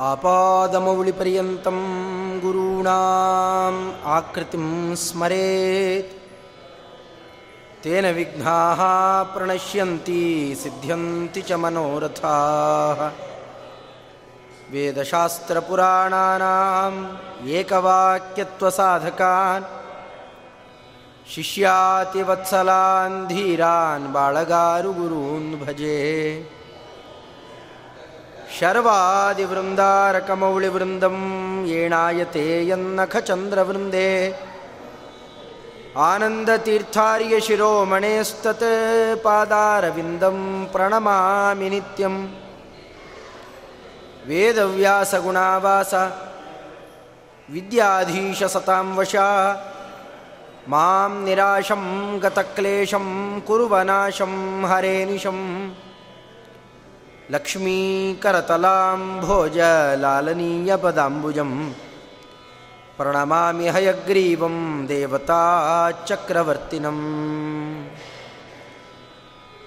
आपादमौलिपर्यन्तं गुरूणाम् आकृतिं स्मरेत्। तेन विघ्नाः प्रणश्यन्ति सिद्ध्यन्ति च मनोरथाः। वेदशास्त्रपुराणानाम् एकवाक्यत्वसाधकान् शिष्यातिवत्सलान् धीरान् बाळगारुगुरून् भजे ಶರ್ವಾದಿ ವೃಂದಾರಕಮೌಳಿ ವೃಂದಂ ಏಣಾಯತೆ ಯನ್ನಖ ಚಂದ್ರವೃಂದೇ ಆನಂದತೀರ್ಥಾರ್ಯ ಶಿರೋಮಣೇಸ್ತತ್ ಪಾದಾರವಿಂದಂ ಪ್ರಣಮಾಮಿ ನಿತ್ಯಂ. ವೇದವ್ಯಾಸಗುಣಾವಾಸ ವಿದ್ಯಾಧೀಶ ಸತಾಂ ವಶ ಮಾಂ ನಿರಾಶಂ ಗತಕ್ಲೇಶಂ ಕುರುವನಾಶಂ ಹರೇನಿಶಂ. लक्ष्मीकरतलाम्भोजलालनीयपदाम्बुजं प्रणमामि हयग्रीवं देवताचक्रवर्तिनम्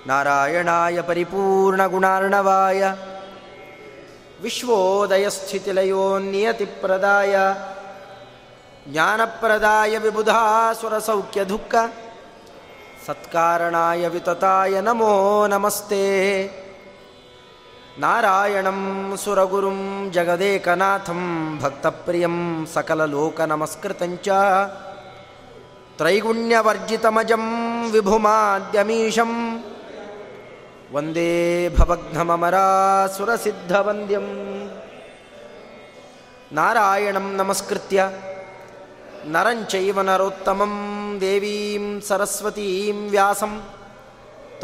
नारायणाय परिपूर्णगुणार्णवाय विश्वोदयस्थितिलयोन्नियतिप्रदाय ज्ञानप्रदाय विबुधासुरसौख्यदुःख सत्कारणाय वितताय नमो नमस्ते ನಾರಾಯಣಂ ಸುರಗುರುಂ ಜಗದೇಕನಾಥಂ ಭಕ್ತಪ್ರಿಯಂ ಸಕಲಲೋಕನಮಸ್ಕೃತಂಚ ತ್ರೈಗುಣ್ಯವರ್ಜಿತಮಜಂ ವಿಭುಮಾದ್ಯಮೀಶಂ. ವಂದೇ ಭವಘ್ನಮರಾಸುರಸಿದ್ಧವಂದ್ಯಂ ನಾರಾಯಣಂ ನಮಸ್ಕೃತ್ಯ. ನರಂಚೈವ ನರೋತ್ತಮಂ ದೇವೀಂ ಸರಸ್ವತೀಂ ವ್ಯಾಸಂ.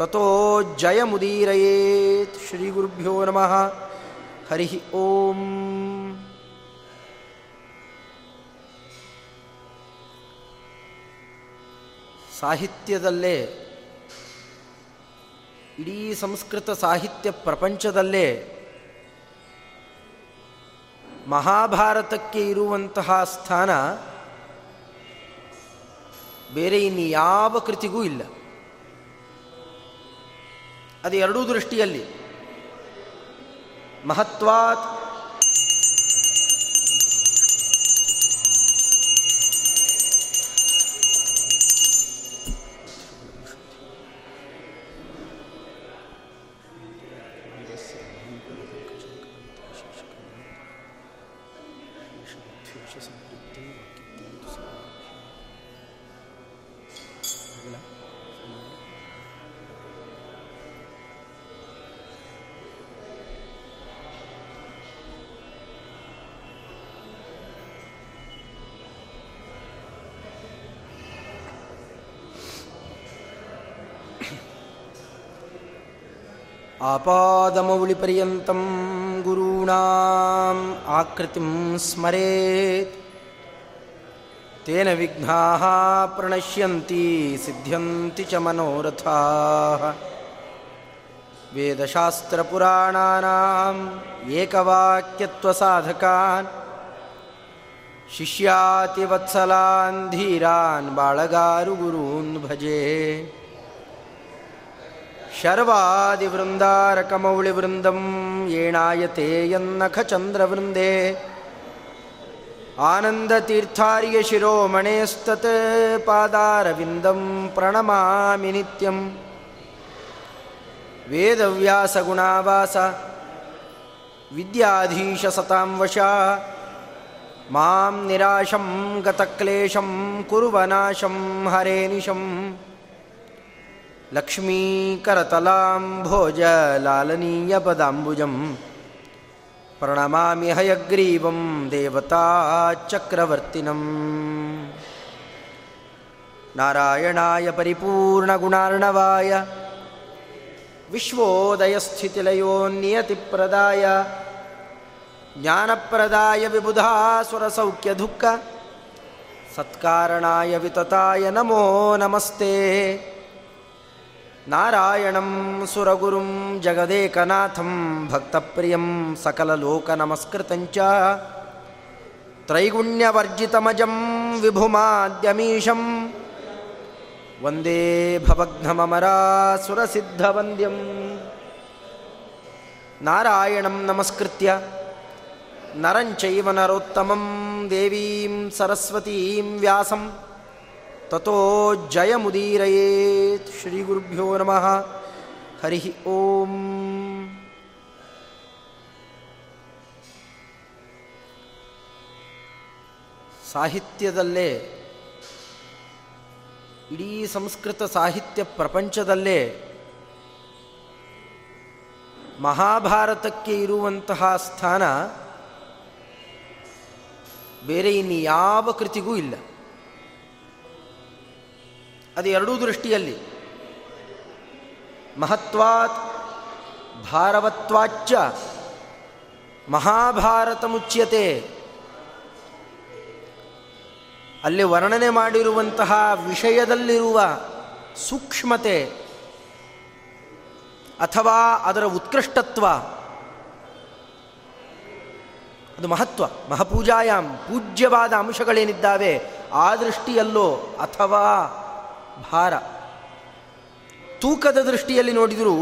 ತಥೋ ಜಯಮುದೀರಯೇತ್ ಶ್ರೀ ಗುರುಭ್ಯೋ ನಮಃ ಹರಿ ಓಂ ಸಾಹಿತ್ಯದಲ್ಲೇ ಇಡೀ ಸಂಸ್ಕೃತ ಸಾಹಿತ್ಯ ಪ್ರಪಂಚದಲ್ಲೇ ಮಹಾಭಾರತಕ್ಕೆ ಇರುವಂತಹ ಸ್ಥಾನ ಬೇರೆ ಇನ್ನು ಯಾವ ಕೃತಿಗೂ ಇಲ್ಲ. ಅದು ಎರಡೂ ದೃಷ್ಟಿಯಲ್ಲಿ ಮಹತ್ವಾತ್ आपादमौलिपर्यन्तं गुरूणाम् आकृतिं स्मरेत्। तेन विघ्नाः प्रणश्यन्ति सिद्ध्यन्ति च मनोरथाः। वेदशास्त्रपुराणानाम् एकवाक्यत्वसाधकान् शिष्यातिवत्सलान् धीरान् बाळगारुगुरून् भजे ಶರ್ವಾದಿವೃಂದಾರಕಮೌಳಿವೃಂದಂ ಏಣಾಯತೆ ಯನ್ನಖಚಂದ್ರವೃಂದೇ ಆನಂದತೀರ್ಥಾರ್ಯ ಶಿರೋಮಣೇಸ್ತತ್ ಪಾದಾರವಿಂದಂ ಪ್ರಣಮಾಮಿ ನಿತ್ಯಂ. ವೇದವ್ಯಾಸಗುಣಾವಾಸ ವಿದ್ಯಾಧೀಶ ಸತಾಂ ವಶ ಮಾಂ ನಿರಾಶಂ ಗತಕ್ಲೇಶಂ ಕುರುವನಾಶಂ ಹರೇನಿಶಂ. लक्ष्मीकरतलाम्भोजलालनीयपदाम्बुजं प्रणमामि हयग्रीवं देवताचक्रवर्तिनम् नारायणाय परिपूर्णगुणार्णवाय विश्वोदयस्थितिलयो नियतिप्रदाय ज्ञानप्रदाय विबुधासुरसौख्यदुःख सत्कारणाय वितताय नमो नमस्ते ನಾರಾಯಣಂ ಸುರಗುರುಂ ಜಗದೇಕನಾಥಂ ಭಕ್ತಪ್ರಿಯಂ ಸಕಲಲೋಕನಮಸ್ಕೃತಂಚ. ತ್ರೈಗುಣ್ಯವರ್ಜಿತಮಜಂ ವಿಭುಮಾದ್ಯಮೀಶಂ. ವಂದೇ ಭವಘ್ನಮರಾಸುರಸಿದ್ಧವಂದ್ಯಂ ನಾರಾಯಣಂ ನಮಸ್ಕೃತ್ಯ. ನರಂಚೈವ ನರೋತ್ತಮಂ ದೇವೀಂ ಸರಸ್ವತೀಂ ವ್ಯಾಸಂ. ತಥೋ ಶ್ರೀ ಗುರುಭ್ಯೋ ನಮಃ ಹರಿ ಓಂ ಸಾಹಿತ್ಯದಲ್ಲೇ ಇಡೀ ಸಂಸ್ಕೃತ ಸಾಹಿತ್ಯ ಪ್ರಪಂಚದಲ್ಲೇ ಮಹಾಭಾರತಕ್ಕೆ ಇರುವಂತಹ ಸ್ಥಾನ, ಬೇರೆ ಇನ್ನು ಯಾವ ಕೃತಿಗೂ ಇಲ್ಲ. ಅದು ಎರಡೂ ದೃಷ್ಟಿಯಲ್ಲಿ. ಮಹತ್ವಾತ್ ಭಾರವತ್ವಾಚ್ಚ ಮಹಾಭಾರತ ಮುಚ್ಯತೆ. ಅಲ್ಲಿ ವರ್ಣನೆ ಮಾಡಿರುವಂತಹ ವಿಷಯದಲ್ಲಿರುವ ಸೂಕ್ಷ್ಮತೆ ಅಥವಾ ಅದರ ಉತ್ಕೃಷ್ಟತ್ವ. ಅದು ಮಹತ್ವ, ಮಹಾಪೂಜಾಯಾಮ್, ಪೂಜ್ಯವಾದ ಅಂಶಗಳೇನಿದ್ದಾವೆ ಆ ದೃಷ್ಟಿಯಲ್ಲೋ ಅಥವಾ ಭಾರ. ತೂಕದ ದೃಷ್ಟಿಯಲ್ಲಿ ನೋಡಿದರೂ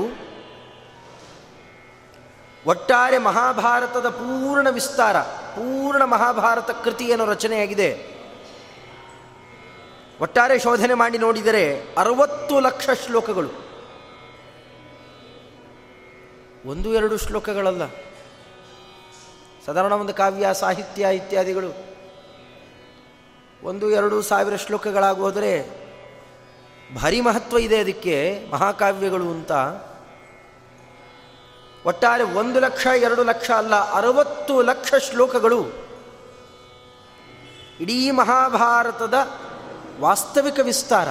ಒಟ್ಟಾರೆ ಮಹಾಭಾರತದ ಪೂರ್ಣ ವಿಸ್ತಾರ, ಪೂರ್ಣ ಮಹಾಭಾರತ ಕೃತಿಯನ್ನು ರಚನೆಯಾಗಿದೆ. ಒಟ್ಟಾರೆ ಶೋಧನೆ ಮಾಡಿ ನೋಡಿದರೆ ಅರವತ್ತು ಲಕ್ಷ ಶ್ಲೋಕಗಳು. ಒಂದು, ಎರಡು ಶ್ಲೋಕಗಳಲ್ಲ. ಸಾಧಾರಣ ಒಂದು ಕಾವ್ಯ, ಸಾಹಿತ್ಯ ಇತ್ಯಾದಿಗಳು. ಒಂದು, ಎರಡು ಸಾವಿರ ಶ್ಲೋಕಗಳಾಗೋದರೆ ಭಾರಿ ಮಹತ್ವ ಇದೆ ಅದಕ್ಕೆ ಮಹಾಕಾವ್ಯಗಳು ಅಂತ. ಒಟ್ಟಾರೆ ಒಂದು ಲಕ್ಷ, ಎರಡು ಲಕ್ಷ ಅಲ್ಲ, ಅರವತ್ತು ಲಕ್ಷ ಶ್ಲೋಕಗಳು. ಇಡೀ ಮಹಾಭಾರತದ ವಾಸ್ತವಿಕ ವಿಸ್ತಾರ.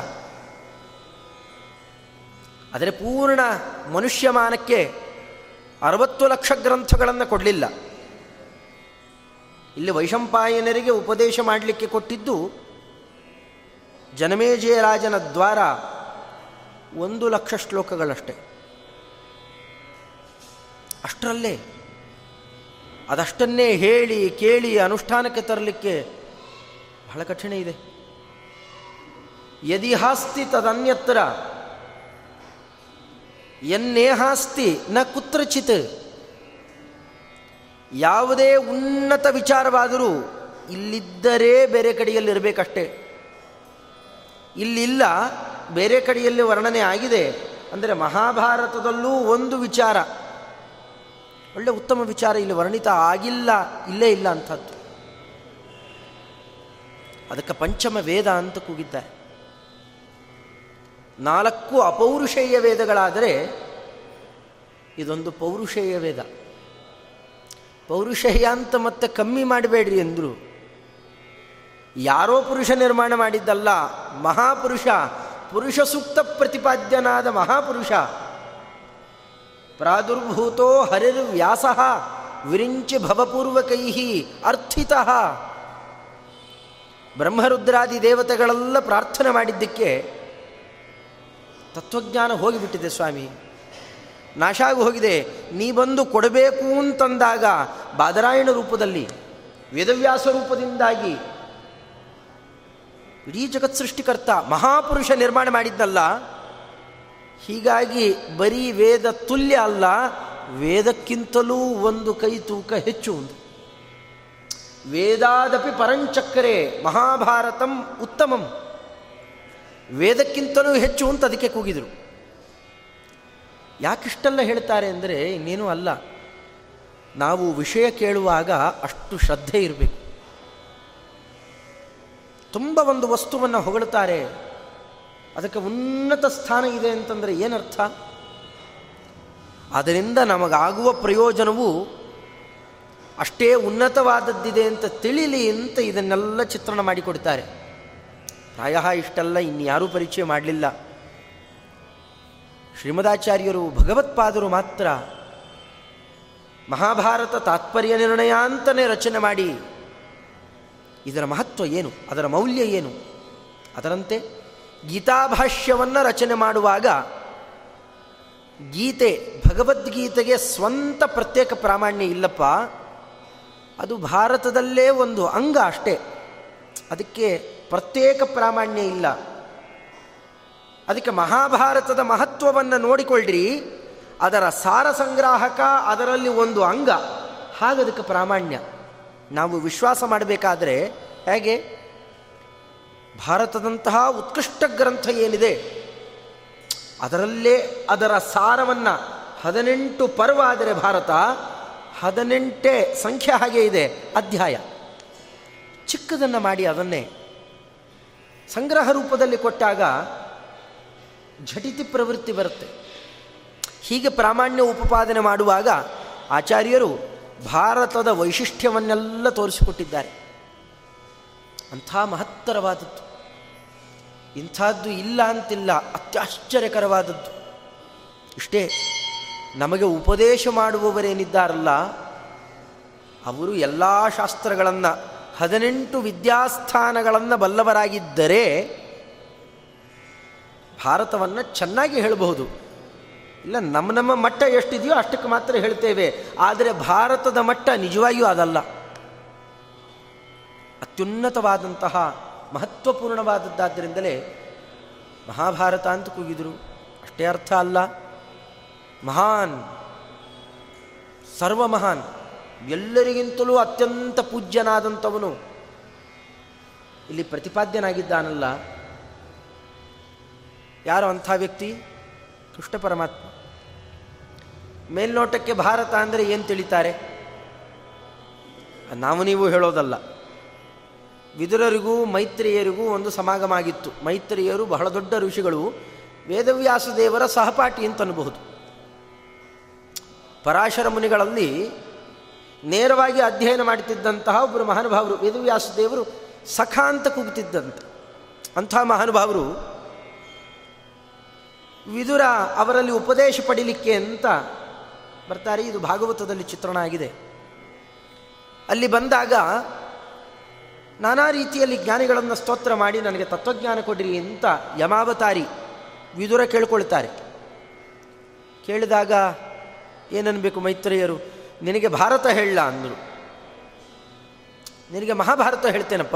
ಆದರೆ ಪೂರ್ಣ ಮನುಷ್ಯಮಾನಕ್ಕೆ ಅರವತ್ತು ಲಕ್ಷ ಗ್ರಂಥಗಳನ್ನು ಕೊಡಲಿಲ್ಲ. ಇಲ್ಲಿ ವೈಶಂಪಾಯನರಿಗೆ ಉಪದೇಶ ಮಾಡಲಿಕ್ಕೆ ಕೊಟ್ಟಿದ್ದು ಜನಮೇಜಯ ರಾಜನ ದ್ವಾರ ಒಂದು ಲಕ್ಷ ಶ್ಲೋಕಗಳಷ್ಟೇ. ಅಷ್ಟರಲ್ಲೇ ಅದಷ್ಟನ್ನೇ ಹೇಳಿ, ಕೇಳಿ ಅನುಷ್ಠಾನಕ್ಕೆ ತರಲಿಕ್ಕೆ ಬಹಳ ಕಠಿಣ ಇದೆ. ಯದಿ ಹಾಸ್ತಿ ತದನ್ಯತ್ರ ಎನ್ನೇಹಾಸ್ತಿ ನ ಕುತ್ರಚಿತ್, ಯಾವುದೇ ಉನ್ನತ ವಿಚಾರವಾದರೂ ಇಲ್ಲಿದ್ದರೆ ಬೇರೆ ಕಡೆಯಲ್ಲಿರಬೇಕಷ್ಟೇ. ಇಲ್ಲಿಲ್ಲ, ಬೇರೆ ಕಡೆಯಲ್ಲಿ ವರ್ಣನೆ ಆಗಿದೆ. ಅಂದರೆ ಮಹಾಭಾರತದಲ್ಲೂ ಒಂದು ವಿಚಾರ. ಒಳ್ಳೆ ಉತ್ತಮ ವಿಚಾರ, ಇಲ್ಲಿ ವರ್ಣಿತ ಆಗಿಲ್ಲ, ಇಲ್ಲೇ ಇಲ್ಲ ಅಂಥದ್ದು ಅದಕ್ಕೆ ಪಂಚಮ ವೇದ ಅಂತ ಕೂಗಿದ್ದಾರೆ ನಾಲ್ಕು ಅಪೌರುಷೇಯ ವೇದಗಳಾದರೆ, ಇದೊಂದು ಪೌರುಷೇಯ ವೇದ. ಪೌರುಷೇಯ ಅಂತ ಮತ್ತೆ ಕಮ್ಮಿ ಮಾಡಬೇಡ್ರಿ ಎಂದರು ಯಾರೋ ಪುರುಷ ನಿರ್ಮಾಣ ಮಾಡಿದ್ದಲ್ಲ, ಮಹಾಪುರುಷ, ಪುರುಷ ಸೂಕ್ತ ಪ್ರತಿಪಾದ್ಯನಾದ ಮಹಾಪುರುಷ. ಪ್ರಾದುರ್ಭೂತೋ ಹರಿರ್ವ್ಯಾಸ, ವಿರಿಂಚಿ ಭವಪೂರ್ವಕೈ ಅರ್ಥಿತ. ಬ್ರಹ್ಮರುದ್ರಾದಿ ದೇವತೆಗಳೆಲ್ಲ ಪ್ರಾರ್ಥನೆ ಮಾಡಿದ್ದಕ್ಕೆ ತತ್ವಜ್ಞಾನ ಹೋಗಿಬಿಟ್ಟಿದೆ ಸ್ವಾಮಿ. ನಾಶ ಆಗಿ ಹೋಗಿದೆ. ನೀ ಬಂದು ಕೊಡಬೇಕು ಅಂತಂದಾಗ ಬಾದರಾಯಣ ರೂಪದಲ್ಲಿ, ವೇದವ್ಯಾಸ ರೂಪದಿಂದಾಗಿ ಇಡೀ ಜಗತ್ ಸೃಷ್ಟಿಕರ್ತ ಮಹಾಪುರುಷ ನಿರ್ಮಾಣ ಮಾಡಿದ್ನಲ್ಲ, ಹೀಗಾಗಿ ಬರೀ ವೇದ ತುಲ್ಯ ಅಲ್ಲ, ವೇದಕ್ಕಿಂತಲೂ ಒಂದು ಕೈ ತೂಕ ಹೆಚ್ಚು ಒಂದು ವೇದಾದಪಿ ಪರಂಚಕ್ರೆ ಮಹಾಭಾರತಂ ಉತ್ತಮಂ. ವೇದಕ್ಕಿಂತಲೂ ಹೆಚ್ಚು ಅಂತ ಅದಕ್ಕೆ ಕೂಗಿದರು. ಯಾಕಿಷ್ಟೆಲ್ಲ ಹೇಳ್ತಾರೆ ಅಂದರೆ ಇನ್ನೇನೂ ಅಲ್ಲ. ನಾವು ವಿಷಯ ಕೇಳುವಾಗ ಅಷ್ಟು ಶ್ರದ್ಧೆ ಇರಬೇಕು. ತುಂಬ ಒಂದು ವಸ್ತುವನ್ನು ಹೊಗಳುತ್ತಾರೆ ಅದಕ್ಕೆ ಉನ್ನತ ಸ್ಥಾನ ಇದೆ ಅಂತಂದರೆ ಏನರ್ಥ? ಅದರಿಂದ ನಮಗಾಗುವ ಪ್ರಯೋಜನವು ಅಷ್ಟೇ ಉನ್ನತವಾದದ್ದಿದೆ ಅಂತ ತಿಳಿಲಿ ಅಂತ ಇದನ್ನೆಲ್ಲ ಚಿತ್ರಣ ಮಾಡಿಕೊಡ್ತಾರೆ. ಪ್ರಾಯ ಇಷ್ಟೆಲ್ಲ ಇನ್ಯಾರೂ ಪರಿಚಯ ಮಾಡಲಿಲ್ಲ. ಶ್ರೀಮದಾಚಾರ್ಯರು ಭಗವತ್ಪಾದರು ಮಾತ್ರ ಮಹಾಭಾರತ ತಾತ್ಪರ್ಯ ನಿರ್ಣಯ ಅಂತಲೇ ರಚನೆ ಮಾಡಿ ಇದರ ಮಹತ್ವ ಏನು? ಅದರ ಮೌಲ್ಯ ಏನು? ಅದರಂತೆ ಗೀತಾಭಾಷ್ಯವನ್ನು ರಚನೆ ಮಾಡುವಾಗ ಗೀತೆ ಭಗವದ್ಗೀತೆಗೆ ಸ್ವಂತ ಪ್ರತ್ಯೇಕ ಪ್ರಾಮಾಣ್ಯ ಇಲ್ಲಪ್ಪ. ಅದು ಭಾರತದಲ್ಲೇ ಒಂದು ಅಂಗ ಅಷ್ಟೇ. ಅದಕ್ಕೆ ಪ್ರತ್ಯೇಕ ಪ್ರಾಮಾಣ್ಯ ಇಲ್ಲ. ಅದಕ್ಕೆ ಮಹಾಭಾರತದ ಮಹತ್ವವನ್ನು ನೋಡಿಕೊಳ್ಳ್ರಿ ಅದರ ಸಾರ ಸಂಗ್ರಾಹಕ ಅದರಲ್ಲಿ ಒಂದು ಅಂಗ. ಹಾಗದಕ್ಕೆ ಪ್ರಾಮಾಣ್ಯ. ನಾವು ವಿಶ್ವಾಸ ಮಾಡಬೇಕಾದರೆ ಹೇಗೆ? ಭಾರತದಂತಹ ಉತ್ಕೃಷ್ಟ ಗ್ರಂಥ ಏನಿದೆ? ಅದರಲ್ಲೇ ಅದರ ಸಾರವನ್ನು ಹದಿನೆಂಟು ಪರ್ವ ಆದರೆ ಭಾರತ, ಹದಿನೆಂಟೇ ಸಂಖ್ಯೆ ಹಾಗೆ ಇದೆ ಅಧ್ಯಾಯ. ಚಿಕ್ಕದನ್ನು ಮಾಡಿ ಅದನ್ನೇ ಸಂಗ್ರಹ ರೂಪದಲ್ಲಿ ಕೊಟ್ಟಾಗ ಝಟಿತಿ ಪ್ರವೃತ್ತಿ ಬರುತ್ತೆ. ಹೀಗೆ ಪ್ರಾಮಾಣ್ಯ ಉಪಪಾದನೆ ಮಾಡುವಾಗ ಆಚಾರ್ಯರು ಭಾರತದ ವೈಶಿಷ್ಟ್ಯವನ್ನೆಲ್ಲ ತೋರಿಸಿಕೊಟ್ಟಿದ್ದಾರೆ. ಅಂಥ ಮಹತ್ತರವಾದದ್ದು. ಇಂಥದ್ದು ಇಲ್ಲ ಅಂತಿಲ್ಲ, ಅತ್ಯಾಶ್ಚರ್ಯಕರವಾದದ್ದು. ಇಷ್ಟೇ, ನಮಗೆ ಉಪದೇಶ ಮಾಡುವವರೇನಿದ್ದಾರಲ್ಲ, ಅವರು ಎಲ್ಲ ಶಾಸ್ತ್ರಗಳನ್ನು, ಹದಿನೆಂಟು ವಿದ್ಯಾಸ್ಥಾನಗಳನ್ನು ಬಲ್ಲವರಾಗಿದ್ದರೆ, ಭಾರತವನ್ನು ಚೆನ್ನಾಗಿ ಹೇಳಬಹುದು. ಇಲ್ಲ, ನಮ್ಮ ನಮ್ಮ ಮಟ್ಟ ಎಷ್ಟಿದೆಯೋ ಅಷ್ಟಕ್ಕೆ ಮಾತ್ರ ಹೇಳ್ತೇವೆ. ಆದರೆ ಭಾರತದ ಮಟ್ಟ ನಿಜವಾಗಿಯೂ ಅದಲ್ಲ. ಅತ್ಯುನ್ನತವಾದಂತಹ, ಮಹತ್ವಪೂರ್ಣವಾದದ್ದಾದ್ದರಿಂದಲೇ ಮಹಾಭಾರತ ಅಂತ ಕೂಗಿದರು. ಅಷ್ಟೇ ಅರ್ಥ ಅಲ್ಲ. ಮಹಾನ್ ಸರ್ವ ಮಹಾನ್ ಎಲ್ಲರಿಗಿಂತಲೂ ಅತ್ಯಂತ ಪೂಜ್ಯನಾದಂಥವನು ಇಲ್ಲಿ ಪ್ರತಿಪಾದ್ಯನಾಗಿದ್ದಾನಲ್ಲ. ಯಾರು ಅಂಥ ವ್ಯಕ್ತಿ? ಕೃಷ್ಣ ಪರಮಾತ್ಮ. ಮೇಲ್ನೋಟಕ್ಕೆ ಭಾರತ ಅಂದರೆ ಏನು ತಿಳಿತಾರೆ? ನಾವು ನೀವು ಹೇಳೋದಲ್ಲ. ವಿದುರರಿಗೂ ಮೈತ್ರಿಯರಿಗೂ ಒಂದು ಸಮಾಗಮ ಆಗಿತ್ತು ಮೈತ್ರಿಯರು ಬಹಳ ದೊಡ್ಡ ಋಷಿಗಳು. ವೇದವ್ಯಾಸ ದೇವರ ಸಹಪಾಠಿ ಅಂತ ಅನ್ನಬಹುದು ಪರಾಶರ ಮುನಿಗಳಲ್ಲಿ ನೇರವಾಗಿ ಅಧ್ಯಯನ ಮಾಡುತ್ತಿದ್ದಂತಹ ಒಬ್ಬರು ಮಹಾನುಭಾವರು ವೇದವ್ಯಾಸ ದೇವರು ಸಖಾಂತ ಕೂಗುತ್ತಿದ್ದಂತೆ ಅಂಥ ಮಹಾನುಭಾವರು ವಿದುರ ಅವರಲ್ಲಿ ಉಪದೇಶ ಪಡಿಲಿಕ್ಕೆ ಅಂತ ಬರ್ತಾರೆ. ಇದು ಭಾಗವತದಲ್ಲಿ ಚಿತ್ರಣ ಆಗಿದೆ. ಅಲ್ಲಿ ಬಂದಾಗ ನಾನಾ ರೀತಿಯಲ್ಲಿ ಜ್ಞಾನಿಗಳನ್ನು ಸ್ತೋತ್ರ ಮಾಡಿ ನನಗೆ ತತ್ವಜ್ಞಾನ ಕೊಡಿರಿ ಅಂತ ಯಮಾವತಾರಿ ವಿದುರ ಕೇಳ್ಕೊಳ್ತಾರೆ. ಕೇಳಿದಾಗ ಏನನ್ಬೇಕು ಮೈತ್ರಿಯರು? ನಿನಗೆ ಭಾರತ ಹೇಳಲ್ಲ ಅಂದರು. ನಿನಗೆ ಮಹಾಭಾರತ ಹೇಳ್ತೇನಪ್ಪ.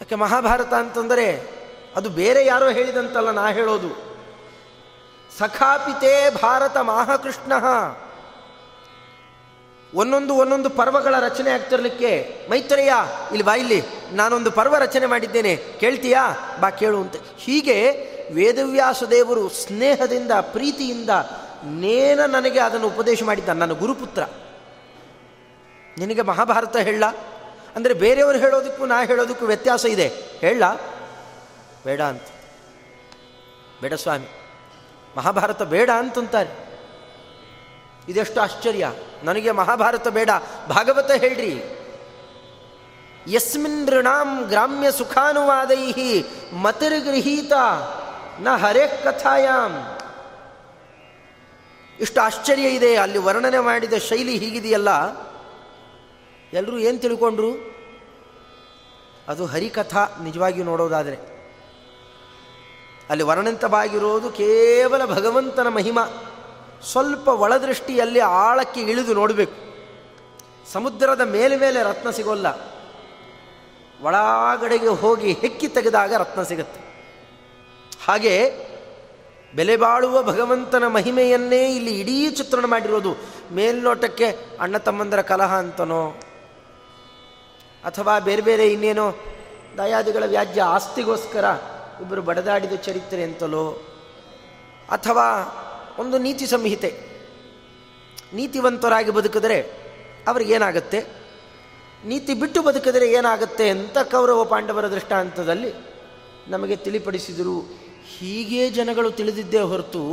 ಯಾಕೆ ಮಹಾಭಾರತ ಅಂತಂದರೆ ಅದು ಬೇರೆ ಯಾರೋ ಹೇಳಿದಂತಲ್ಲ ನಾ ಹೇಳೋದು. ಸಖಾಪಿತೇ ಭಾರತ ಮಹಾಕೃಷ್ಣ. ಒಂದೊಂದು ಒಂದೊಂದು ಪರ್ವಗಳ ರಚನೆ ಆಗ್ತಿರ್ಲಿಕ್ಕೆ ಮೈತ್ರೇಯ, ಇಲ್ಲಿ ಬಾ ಇಲ್ಲಿ, ನಾನೊಂದು ಪರ್ವ ರಚನೆ ಮಾಡಿದ್ದೇನೆ, ಕೇಳ್ತೀಯಾ? ಬಾ ಕೇಳು ಅಂತ. ಹೀಗೆ ವೇದವ್ಯಾಸ ದೇವರು ಸ್ನೇಹದಿಂದ, ಪ್ರೀತಿಯಿಂದ ನೇನ ನನಗೆ ಅದನ್ನು ಉಪದೇಶ ಮಾಡಿದ್ದ ನನ್ನ ಗುರುಪುತ್ರ. ನಿನಗೆ ಮಹಾಭಾರತ ಹೇಳ. ಅಂದರೆ ಬೇರೆಯವರು ಹೇಳೋದಕ್ಕೂ ನಾ ಹೇಳೋದಕ್ಕೂ ವ್ಯತ್ಯಾಸ ಇದೆ. ಹೇಳ. ಬೇಡ ಅಂತ. ಬೇಡ ಸ್ವಾಮಿ. ಮಹಾಭಾರತ ಬೇಡ ಅಂತಂತಾರೆ. ಇದೆಷ್ಟು ಆಶ್ಚರ್ಯ. ನನಗೆ ಮಹಾಭಾರತ ಬೇಡ. ಭಾಗವತ ಹೇಳ್ರಿ. ಯಸ್ಮಿನ್ ಋಣಾಂ ಗ್ರಾಮ್ಯ ಸುಖಾನುವಾದೈ ಮತಿರ್ಗೃಹೀತ ನ ಹರೇ ಕಥಾಯಾಮ್ ಇಷ್ಟು ಆಶ್ಚರ್ಯ ಇದೆ. ಅಲ್ಲಿ ವರ್ಣನೆ ಮಾಡಿದ ಶೈಲಿ ಹೀಗಿದೆಯಲ್ಲ. ಎಲ್ಲರೂ ಏನು ತಿಳ್ಕೊಂಡ್ರು? ಅದು ಹರಿಕಥಾ ನಿಜವಾಗಿ ನೋಡೋದಾದರೆ. ಅಲ್ಲಿ ವರ್ಣಂತವಾಗಿರೋದು ಕೇವಲ ಭಗವಂತನ ಮಹಿಮ. ಸ್ವಲ್ಪ ಒಳದೃಷ್ಟಿಯಲ್ಲಿ ಆಳಕ್ಕೆ ಇಳಿದು ನೋಡಬೇಕು. ಸಮುದ್ರದ ಮೇಲೆ ಮೇಲೆ ರತ್ನ ಸಿಗೋಲ್ಲ. ಒಳಗಡೆಗೆ ಹೋಗಿ ಹೆಕ್ಕಿ ತೆಗೆದಾಗ ರತ್ನ ಸಿಗುತ್ತೆ. ಹಾಗೆ ಬೆಲೆ ಬಾಳುವ ಭಗವಂತನ ಮಹಿಮೆಯನ್ನೇ ಇಲ್ಲಿ ಇಡೀ ಚಿತ್ರಣ ಮಾಡಿರೋದು. ಮೇಲ್ನೋಟಕ್ಕೆ ಅಣ್ಣ ತಮ್ಮಂದರ ಕಲಹ ಅಂತನೋ, ಅಥವಾ ಬೇರೆ ಬೇರೆ ಇನ್ನೇನೋ ದಯಾದಿಗಳ ವ್ಯಾಜ್ಯ ಆಸ್ತಿಗೋಸ್ಕರ ಇಬ್ಬರು ಬಡದಾಡಿದ ಚರಿತ್ರೆ ಅಂತಲೋ, ಅಥವಾ ಒಂದು ನೀತಿ ಸಂಹಿತೆ, ನೀತಿವಂತರಾಗಿ ಬದುಕಿದರೆ ಅವ್ರಿಗೇನಾಗತ್ತೆ ನೀತಿ ಬಿಟ್ಟು ಬದುಕಿದರೆ ಏನಾಗುತ್ತೆ ಅಂತ ಕೌರವ ಪಾಂಡವರ ದೃಷ್ಟಾಂತದಲ್ಲಿ ನಮಗೆ ತಿಳಿಪಡಿಸಿದರು. ಹೀಗೆ ಜನಗಳು ತಿಳಿದಿದ್ದೇ ಹೊರತು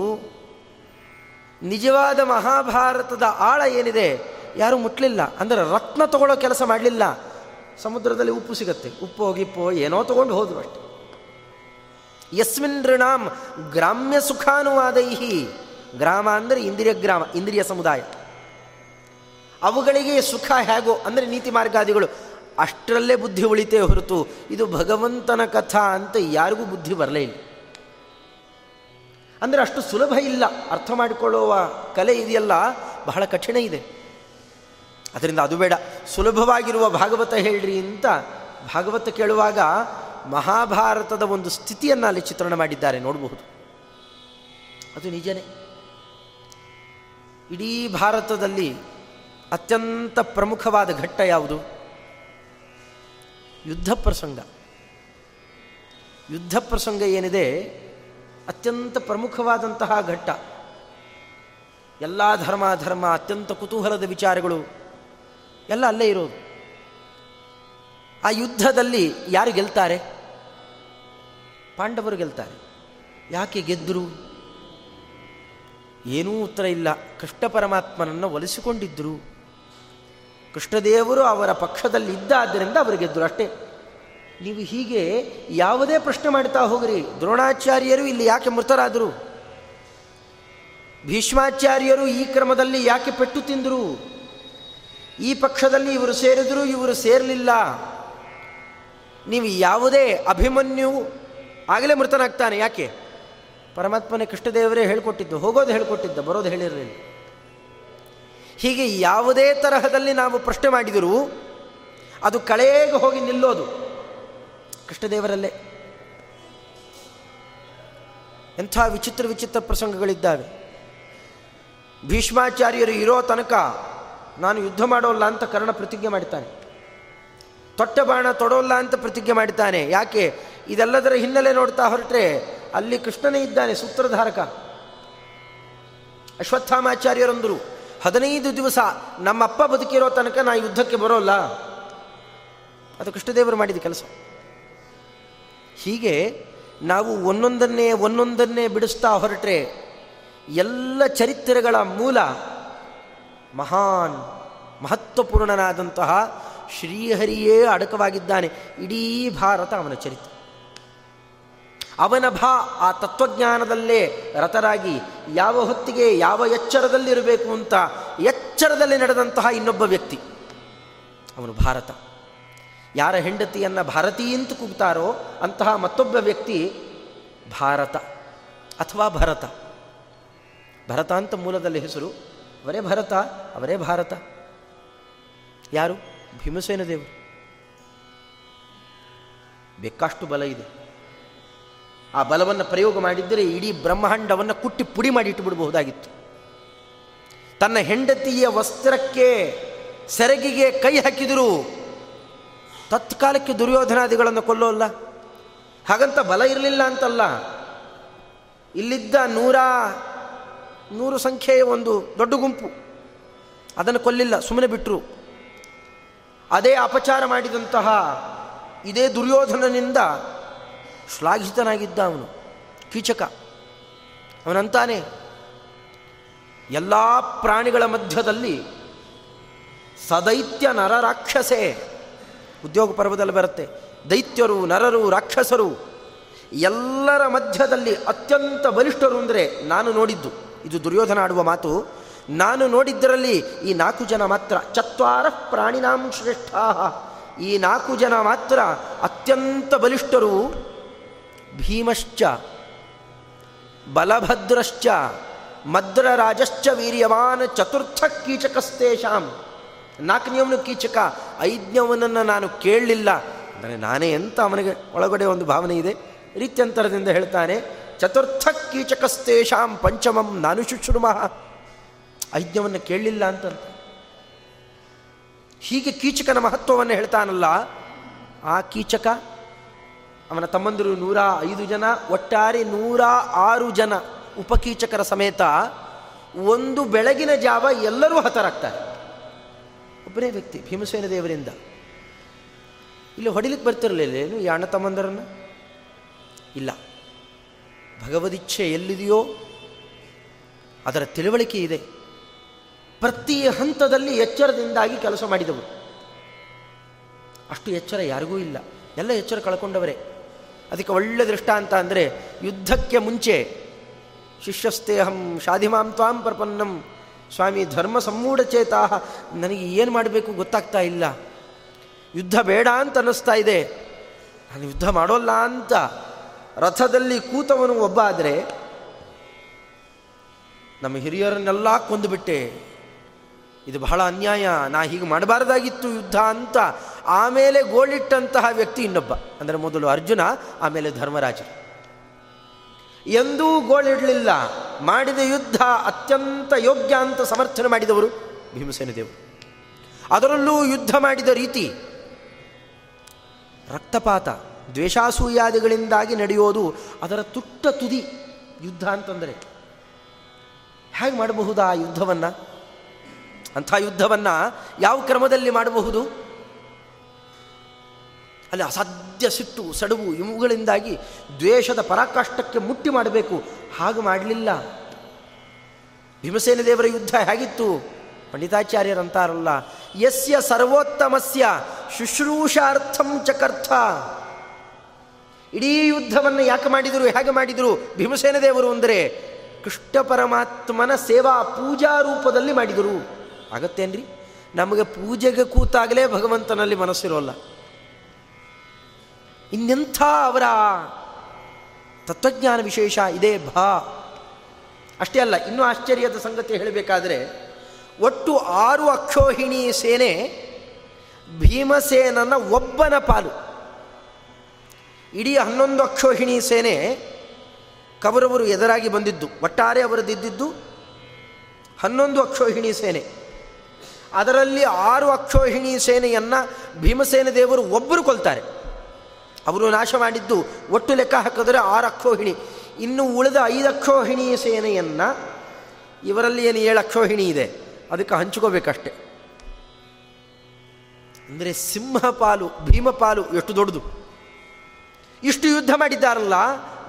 ನಿಜವಾದ ಮಹಾಭಾರತದ ಆಳ ಏನಿದೆ? ಯಾರೂ ಮುಟ್ಲಿಲ್ಲ. ಅಂದರೆ ರತ್ನ ತಗೊಳ್ಳೋ ಕೆಲಸ ಮಾಡಲಿಲ್ಲ. ಸಮುದ್ರದಲ್ಲಿ ಉಪ್ಪು ಸಿಗತ್ತೆ. ಉಪ್ಪು ಗಿಪ್ಪು ಏನೋ ತಗೊಂಡು ಹೋದ್ರು ಅಷ್ಟೆ. ಯಸ್ಮಿನ್ ಋಣಾಂ ಗ್ರಾಮ್ಯ ಸುಖಾನುವಾದೈಹಿ. ಗ್ರಾಮ ಅಂದರೆ ಇಂದ್ರಿಯ ಗ್ರಾಮ, ಇಂದ್ರಿಯ ಸಮುದಾಯ. ಅವುಗಳಿಗೆ ಸುಖ ಹೇಗೋ ಅಂದರೆ ನೀತಿ ಮಾರ್ಗಾದಿಗಳು. ಅಷ್ಟರಲ್ಲೇ ಬುದ್ಧಿ ಉಳಿತೇ ಹೊರತು ಇದು ಭಗವಂತನ ಕಥಾ ಅಂತ ಯಾರಿಗೂ ಬುದ್ಧಿ ಬರಲೇ ಇಲ್ಲ. ಅಂದರೆ ಅಷ್ಟು ಸುಲಭ ಇಲ್ಲ. ಅರ್ಥ ಮಾಡಿಕೊಳ್ಳುವ ಕಲೆ ಇದೆಯಲ್ಲ, ಬಹಳ ಕಠಿಣ ಇದೆ. ಅದರಿಂದ ಅದು ಬೇಡ. ಸುಲಭವಾಗಿರುವ ಭಾಗವತ ಹೇಳ್ರಿ ಅಂತ ಭಾಗವತ ಕೇಳುವಾಗ ಮಹಾಭಾರತದ ಒಂದು ಸ್ಥಿತಿಯನ್ನು ಅಲ್ಲಿ ಚಿತ್ರಣ ಮಾಡಿದ್ದಾರೆ ನೋಡಬಹುದು. ಅದು ನಿಜನೇ. ಇಡೀ ಭಾರತದಲ್ಲಿ ಅತ್ಯಂತ ಪ್ರಮುಖವಾದ ಘಟ್ಟ ಯಾವುದು? ಯುದ್ಧ ಪ್ರಸಂಗ. ಯುದ್ಧ ಪ್ರಸಂಗ ಏನಿದೆ? ಅತ್ಯಂತ ಪ್ರಮುಖವಾದಂತಹ ಘಟ್ಟ. ಎಲ್ಲ ಧರ್ಮ ಧರ್ಮ ಅತ್ಯಂತ ಕುತೂಹಲದ ವಿಚಾರಗಳು ಎಲ್ಲ ಅಲ್ಲೇ ಇರೋದು. ಆ ಯುದ್ಧದಲ್ಲಿ ಯಾರು ಗೆಲ್ತಾರೆ? ಪಾಂಡವರು ಗೆಲ್ತಾರೆ. ಯಾಕೆ ಗೆದ್ದರು ಏನೂ ಉತ್ತರ ಇಲ್ಲ. ಕೃಷ್ಣ ಪರಮಾತ್ಮನನ್ನು ಒಲಿಸಿಕೊಂಡಿದ್ದರು ಕೃಷ್ಣದೇವರು ಅವರ ಪಕ್ಷದಲ್ಲಿ ಇದ್ದಾದ್ದರಿಂದ ಅವರು ಗೆದ್ದರು ಅಷ್ಟೇ. ನೀವು ಹೀಗೆ ಯಾವುದೇ ಪ್ರಶ್ನೆ ಮಾಡ್ತಾ ಹೋಗ್ರಿ. ದ್ರೋಣಾಚಾರ್ಯರು ಇಲ್ಲಿ ಯಾಕೆ ಮೃತರಾದರು? ಭೀಷ್ಮಾಚಾರ್ಯರು ಈ ಕ್ರಮದಲ್ಲಿ ಯಾಕೆ ಪೆಟ್ಟು ತಿಂದರು? ಈ ಪಕ್ಷದಲ್ಲಿ ಇವರು ಸೇರಿದ್ರು, ಇವರು ಸೇರಲಿಲ್ಲ. ನೀವು ಯಾವುದೇ ಅಭಿಮನ್ಯು ಆಗಲೇ ಮೃತನಾಗ್ತಾನೆ, ಯಾಕೆ? ಪರಮಾತ್ಮನೇ ಕೃಷ್ಣದೇವರೇ ಹೇಳ್ಕೊಟ್ಟಿದ್ದು, ಹೋಗೋದು ಹೇಳ್ಕೊಟ್ಟಿದ್ದ, ಬರೋದು ಹೇಳಿರಲಿಲ್ಲ. ಹೀಗೆ ಯಾವುದೇ ತರಹದಲ್ಲಿ ನಾವು ಪ್ರಶ್ನೆ ಮಾಡಿದರೂ ಅದು ಕಳೆಗೆ ಹೋಗಿ ನಿಲ್ಲೋದು ಕೃಷ್ಣದೇವರಲ್ಲೇ. ಎಂಥ ವಿಚಿತ್ರ ವಿಚಿತ್ರ ಪ್ರಸಂಗಗಳಿದ್ದಾವೆ. ಭೀಷ್ಮಾಚಾರ್ಯರು ಇರೋ ತನಕ ನಾನು ಯುದ್ಧ ಮಾಡೋಲ್ಲ ಅಂತ ಕರ್ಣ ಪ್ರತಿಜ್ಞೆ ಮಾಡ್ತಾನೆ ತೊಟ್ಟ ಬಾಣ ತೊಡೋಲ್ಲ ಅಂತ ಪ್ರತಿಜ್ಞೆ ಮಾಡ್ತಾನೆ ಯಾಕೆ? ಇದೆಲ್ಲದರ ಹಿನ್ನೆಲೆ ನೋಡ್ತಾ ಹೊರಟ್ರೆ ಅಲ್ಲಿ ಕೃಷ್ಣನೇ ಇದ್ದಾನೆ, ಸೂತ್ರಧಾರಕ. ಅಶ್ವತ್ಥಾಮಾಚಾರ್ಯರಂದರು, ಹದಿನೈದು ದಿವಸ ನಮ್ಮಪ್ಪ ಬದುಕಿರೋ ತನಕ ನಾ ಯುದ್ಧಕ್ಕೆ ಬರೋಲ್ಲ. ಅದು ಕೃಷ್ಣದೇವರು ಮಾಡಿದ ಕೆಲಸ. ಹೀಗೆ ನಾವು ಒಂದೊಂದನ್ನೇ ಒಂದೊಂದನ್ನೇ ಬಿಡಿಸ್ತಾ ಹೊರಟ್ರೆ ಎಲ್ಲ ಚರಿತ್ರೆಗಳ ಮೂಲ ಮಹಾನ್, ಮಹತ್ವಪೂರ್ಣನಾದಂತಹ ಶ್ರೀಹರಿಯೇ ಅಡಕವಾಗಿದ್ದಾನೆ. ಇಡೀ ಭಾರತ ಅವನ ಚರಿತ್ರೆ. ಅವನ ಭಾ ಆ ತತ್ವಜ್ಞಾನದಲ್ಲೇ ರತರಾಗಿ ಯಾವ ಹೊತ್ತಿಗೆ ಯಾವ ಎಚ್ಚರದಲ್ಲಿರಬೇಕು ಅಂತ ಎಚ್ಚರದಲ್ಲಿ ನಡೆದಂತಹ ಇನ್ನೊಬ್ಬ ವ್ಯಕ್ತಿ. ಅವನು ಭಾರತ. ಯಾರ ಹೆಂಡತಿಯನ್ನು ಭಾರತೀಯ ಅಂತ ಕೂಗ್ತಾರೋ ಅಂತಹ ಮತ್ತೊಬ್ಬ ವ್ಯಕ್ತಿ ಭಾರತ ಅಥವಾ ಭರತ. ಭರತ ಅಂತ ಮೂಲದಲ್ಲಿ ಹೆಸರು, ಅವರೇ ಭರತ, ಅವರೇ ಭಾರತ. ಯಾರು? ಭೀಮಸೇನ ದೇವರು. ಬೇಕಾಷ್ಟು ಬಲ ಇದೆ. ಆ ಬಲವನ್ನು ಪ್ರಯೋಗ ಮಾಡಿದ್ದರೆ ಇಡೀ ಬ್ರಹ್ಮಾಂಡವನ್ನು ಕುಟ್ಟಿ ಪುಡಿ ಮಾಡಿ ಇಟ್ಟುಬಿಡಬಹುದಾಗಿತ್ತು. ತನ್ನ ಹೆಂಡತಿಯ ವಸ್ತ್ರಕ್ಕೆ ಸೆರಗಿಗೆ ಕೈ ಹಾಕಿದರು ತತ್ಕಾಲಕ್ಕೆ ದುರ್ಯೋಧನಾದಿಗಳನ್ನು ಕೊಲ್ಲೋಲ್ಲ. ಹಾಗಂತ ಬಲ ಇರಲಿಲ್ಲ ಅಂತಲ್ಲ. ಇಲ್ಲಿದ್ದ ನೂರ, ನೂರು ಸಂಖ್ಯೆಯ ಒಂದು ದೊಡ್ಡ ಗುಂಪು ಅದನ್ನು ಕೊಲ್ಲಿಲ್ಲ, ಸುಮ್ಮನೆ ಬಿಟ್ಟರು ಅದೇ ಅಪಚಾರ ಮಾಡಿದಂತಹ ಇದೇ ದುರ್ಯೋಧನನಿಂದ ಶ್ಲಾಘಿತನಾಗಿದ್ದ ಅವನು ಕೀಚಕ. ಅವನಂತಾನೆ, ಎಲ್ಲ ಪ್ರಾಣಿಗಳ ಮಧ್ಯದಲ್ಲಿ ಸದೈತ್ಯ ನರ ರಾಕ್ಷಸೆ. ಉದ್ಯೋಗ ಪರ್ವದಲ್ಲಿ ಬರುತ್ತೆ. ದೈತ್ಯರು, ನರರು, ರಾಕ್ಷಸರು, ಎಲ್ಲರ ಮಧ್ಯದಲ್ಲಿ ಅತ್ಯಂತ ಬಲಿಷ್ಠರು ಅಂದರೆ ನಾನು ನೋಡಿದ್ದು. ಇದು ದುರ್ಯೋಧನ ಆಡುವ ಮಾತು. ನಾನು ನೋಡಿದ್ದರಲ್ಲಿ ಈ ನಾಲ್ಕು ಜನ ಮಾತ್ರ. ಚತ್ವಾರ ಪ್ರಾಣಿನಾಂ ಶ್ರೇಷ್ಠ ಈ ನಾಲ್ಕು ಜನ ಮಾತ್ರ ಅತ್ಯಂತ ಬಲಿಷ್ಠರು. ಭೀಮಶ್ಚ, ಬಲಭದ್ರಶ್ಚ, ಮದ್ರರಾಜಶ್ಚ ವೀರ್ಯವಾನ್ ಚತುರ್ಥ ಕೀಚಕಸ್ತೇಷಾಂ ನಾಲ್ಕನೇವನು ಕೀಚಕ ಐದನೇವನನ್ನು ನಾನು ಕೇಳಲಿಲ್ಲ. ಅಂದರೆ ನಾನೇ ಅಂತ ಅವನಿಗೆ ಒಳಗಡೆ ಒಂದು ಭಾವನೆ ಇದೆ? ರೀತ್ಯಂತರದಿಂದ ಹೇಳ್ತಾನೆ, ಚತುರ್ಥ ಕೀಚಕಸ್ತೇಷಾಂ ಪಂಚಮಂ ನಾನು ಶುಶ್ರುಮ ಐಜ್ಞವನ್ನು ಕೇಳಲಿಲ್ಲ ಅಂತ ಹೀಗೆ ಕೀಚಕನ ಮಹತ್ವವನ್ನು ಹೇಳ್ತಾನಲ್ಲ, ಆ ಕೀಚಕ ಅವನ ತಮ್ಮಂದಿರು ನೂರ ಐದು ಜನ, ಒಟ್ಟಾರೆ ನೂರ ಆರು ಜನ ಉಪಕೀಚಕರ ಸಮೇತ ಒಂದು ಬೆಳಗಿನ ಜಾವ ಎಲ್ಲರೂ ಹತರಾಗ್ತಾರೆ. ಒಬ್ಬನೇ ವ್ಯಕ್ತಿ, ಭೀಮಸೇನ ದೇವರಿಂದ. ಇಲ್ಲಿ ಹೊಡಿಲಿಕ್ಕೆ ಬರ್ತಿರಲಿಲ್ಲ ಏನು? ಯಾಣ ತಮ್ಮಂದರನ್ನು? ಇಲ್ಲ. ಭಗವದಿಚ್ಛೆ ಎಲ್ಲಿದೆಯೋ ಅದರ ತಿಳುವಳಿಕೆ ಇದೆ. ಪ್ರತಿ ಹಂತದಲ್ಲಿ ಎಚ್ಚರದಿಂದಾಗಿ ಕೆಲಸ ಮಾಡಿದವು ಅಷ್ಟು ಎಚ್ಚರ ಯಾರಿಗೂ ಇಲ್ಲ. ಎಲ್ಲ ಎಚ್ಚರ ಕಳ್ಕೊಂಡವರೇ. ಅದಕ್ಕೆ ಒಳ್ಳೆ ದೃಷ್ಟಾಂತ ಅಂದರೆ ಯುದ್ಧಕ್ಕೆ ಮುಂಚೆ ಶಿಷ್ಯಸ್ತೇಹಂ ಶಾಧಿಮಾಂ ತ್ವಾಂ ಪ್ರಪನ್ನಂ. ಸ್ವಾಮಿ ಧರ್ಮ ಚೇತಾ ನನಗೆ ಏನು ಮಾಡಬೇಕು ಗೊತ್ತಾಗ್ತಾ ಇಲ್ಲ. ಯುದ್ಧ ಬೇಡ ಅಂತ ಅನ್ನಿಸ್ತಾ ಇದೆ. ನಾನು ಯುದ್ಧ ಮಾಡೋಲ್ಲ ಅಂತ ರಥದಲ್ಲಿ ಕೂತವನು ಒಬ್ಬ ಆದರೆ ನಮ್ಮ ಹಿರಿಯರನ್ನೆಲ್ಲ ಕೊಂದುಬಿಟ್ಟೆ. ಇದು ಬಹಳ ಅನ್ಯಾಯ. ನಾ ಹೀಗೆ ಮಾಡಬಾರ್ದಾಗಿತ್ತು ಯುದ್ಧ ಅಂತ ಆಮೇಲೆ ಗೋಳಿಟ್ಟಂತಹ ವ್ಯಕ್ತಿ ಇನ್ನೊಬ್ಬ. ಅಂದರೆ ಮೊದಲು ಅರ್ಜುನ, ಆಮೇಲೆ ಧರ್ಮರಾಜ ಎಂದೂ ಗೋಳಿಡಲಿಲ್ಲ. ಮಾಡಿದ ಯುದ್ಧ ಅತ್ಯಂತ ಯೋಗ್ಯ ಅಂತ ಸಮರ್ಥನೆ ಮಾಡಿದವರು ಭೀಮಸೇನ ದೇವರು. ಅದರಲ್ಲೂ ಯುದ್ಧ ಮಾಡಿದ ರೀತಿ ರಕ್ತಪಾತ, ದ್ವೇಷಾಸೂಯಾದಿಗಳಿಂದಾಗಿ ನಡೆಯೋದು ಅದರ ತುಟ್ಟ ತುದಿ ಯುದ್ಧ ಅಂತಂದರೆ. ಹೇಗೆ ಮಾಡಬಹುದು ಆ ಯುದ್ಧವನ್ನು? ಅಂಥ ಯುದ್ಧವನ್ನು ಯಾವ ಕ್ರಮದಲ್ಲಿ ಮಾಡಬಹುದು? ಅಲ್ಲಿ ಅಸಾಧ್ಯ ಸಿಟ್ಟು ಸಡುವು ಇವುಗಳಿಂದಾಗಿ ದ್ವೇಷದ ಪರಾಕಾಷ್ಠಕ್ಕೆ ಮುಟ್ಟಿ ಮಾಡಬೇಕು. ಹಾಗೆ ಮಾಡಲಿಲ್ಲ. ಭೀಮಸೇನ ದೇವರ ಯುದ್ಧ ಹೇಗಿತ್ತು? ಪಂಡಿತಾಚಾರ್ಯರಂತಾರಲ್ಲ, ಯಸ್ಯ ಸರ್ವೋತ್ತಮಸ್ಯ ಶುಶ್ರೂಷಾರ್ಥಂ ಚಕರ್ಥ ಇಡೀ ಯುದ್ಧವನ್ನು ಯಾಕೆ ಮಾಡಿದರು, ಹೇಗೆ ಮಾಡಿದರು? ಭೀಮಸೇನ ದೇವರು ಅಂದರೆ ಕೃಷ್ಣ ಪರಮಾತ್ಮನ ಸೇವಾ ಪೂಜಾ ರೂಪದಲ್ಲಿ ಮಾಡಿದರು. ಆಗತ್ತೇನ್ರಿ? ನಮಗೆ ಪೂಜೆಗೆ ಕೂತಾಗಲೇ ಭಗವಂತನಲ್ಲಿ ಮನಸ್ಸಿರೋಲ್ಲ. ಇನ್ನೆಂಥ ಅವರ ತತ್ವಜ್ಞಾನ ವಿಶೇಷ? ಇದೇ ಭಾ. ಅಷ್ಟೇ ಅಲ್ಲ, ಇನ್ನೂ ಆಶ್ಚರ್ಯದ ಸಂಗತಿ ಹೇಳಬೇಕಾದ್ರೆ, ಒಟ್ಟು ಆರು ಅಕ್ಷೋಹಿಣಿ ಸೇನೆ ಭೀಮಸೇನನ ಒಬ್ಬನ ಪಾಲು. ಇಡೀ ಹನ್ನೊಂದು ಅಕ್ಷೋಹಿಣಿ ಸೇನೆ ಕವರವರು ಎದುರಾಗಿ ಬಂದಿದ್ದು, ಒಟ್ಟಾರೆ ಅವರದಿದ್ದಿದ್ದು ಹನ್ನೊಂದು ಅಕ್ಷೋಹಿಣಿ ಸೇನೆ. ಅದರಲ್ಲಿ ಆರು ಅಕ್ಷೋಹಿಣಿ ಸೇನೆಯನ್ನು ಭೀಮಸೇನ ದೇವರು ಒಬ್ಬರು ಕೊಲ್ತಾರೆ. ಅವರು ನಾಶ ಮಾಡಿದ್ದು. ಒಟ್ಟು ಲೆಕ್ಕ ಹಾಕಿದ್ರೆ ಆರು ಅಕ್ಷೋಹಿಣಿ. ಇನ್ನು ಉಳಿದ ಐದು ಅಕ್ಷೋಹಿಣಿ ಸೇನೆಯನ್ನು ಇವರಲ್ಲಿ ಏನು ಏಳು ಅಕ್ಷೋಹಿಣಿ ಇದೆ? ಅದಕ್ಕೆ ಹಂಚ್ಕೋಬೇಕಷ್ಟೆ. ಅಂದರೆ ಸಿಂಹಪಾಲು, ಭೀಮಪಾಲು ಎಷ್ಟು ದೊಡ್ಡದು. ಇಷ್ಟು ಯುದ್ಧ ಮಾಡಿದ್ದಾರಲ್ಲ,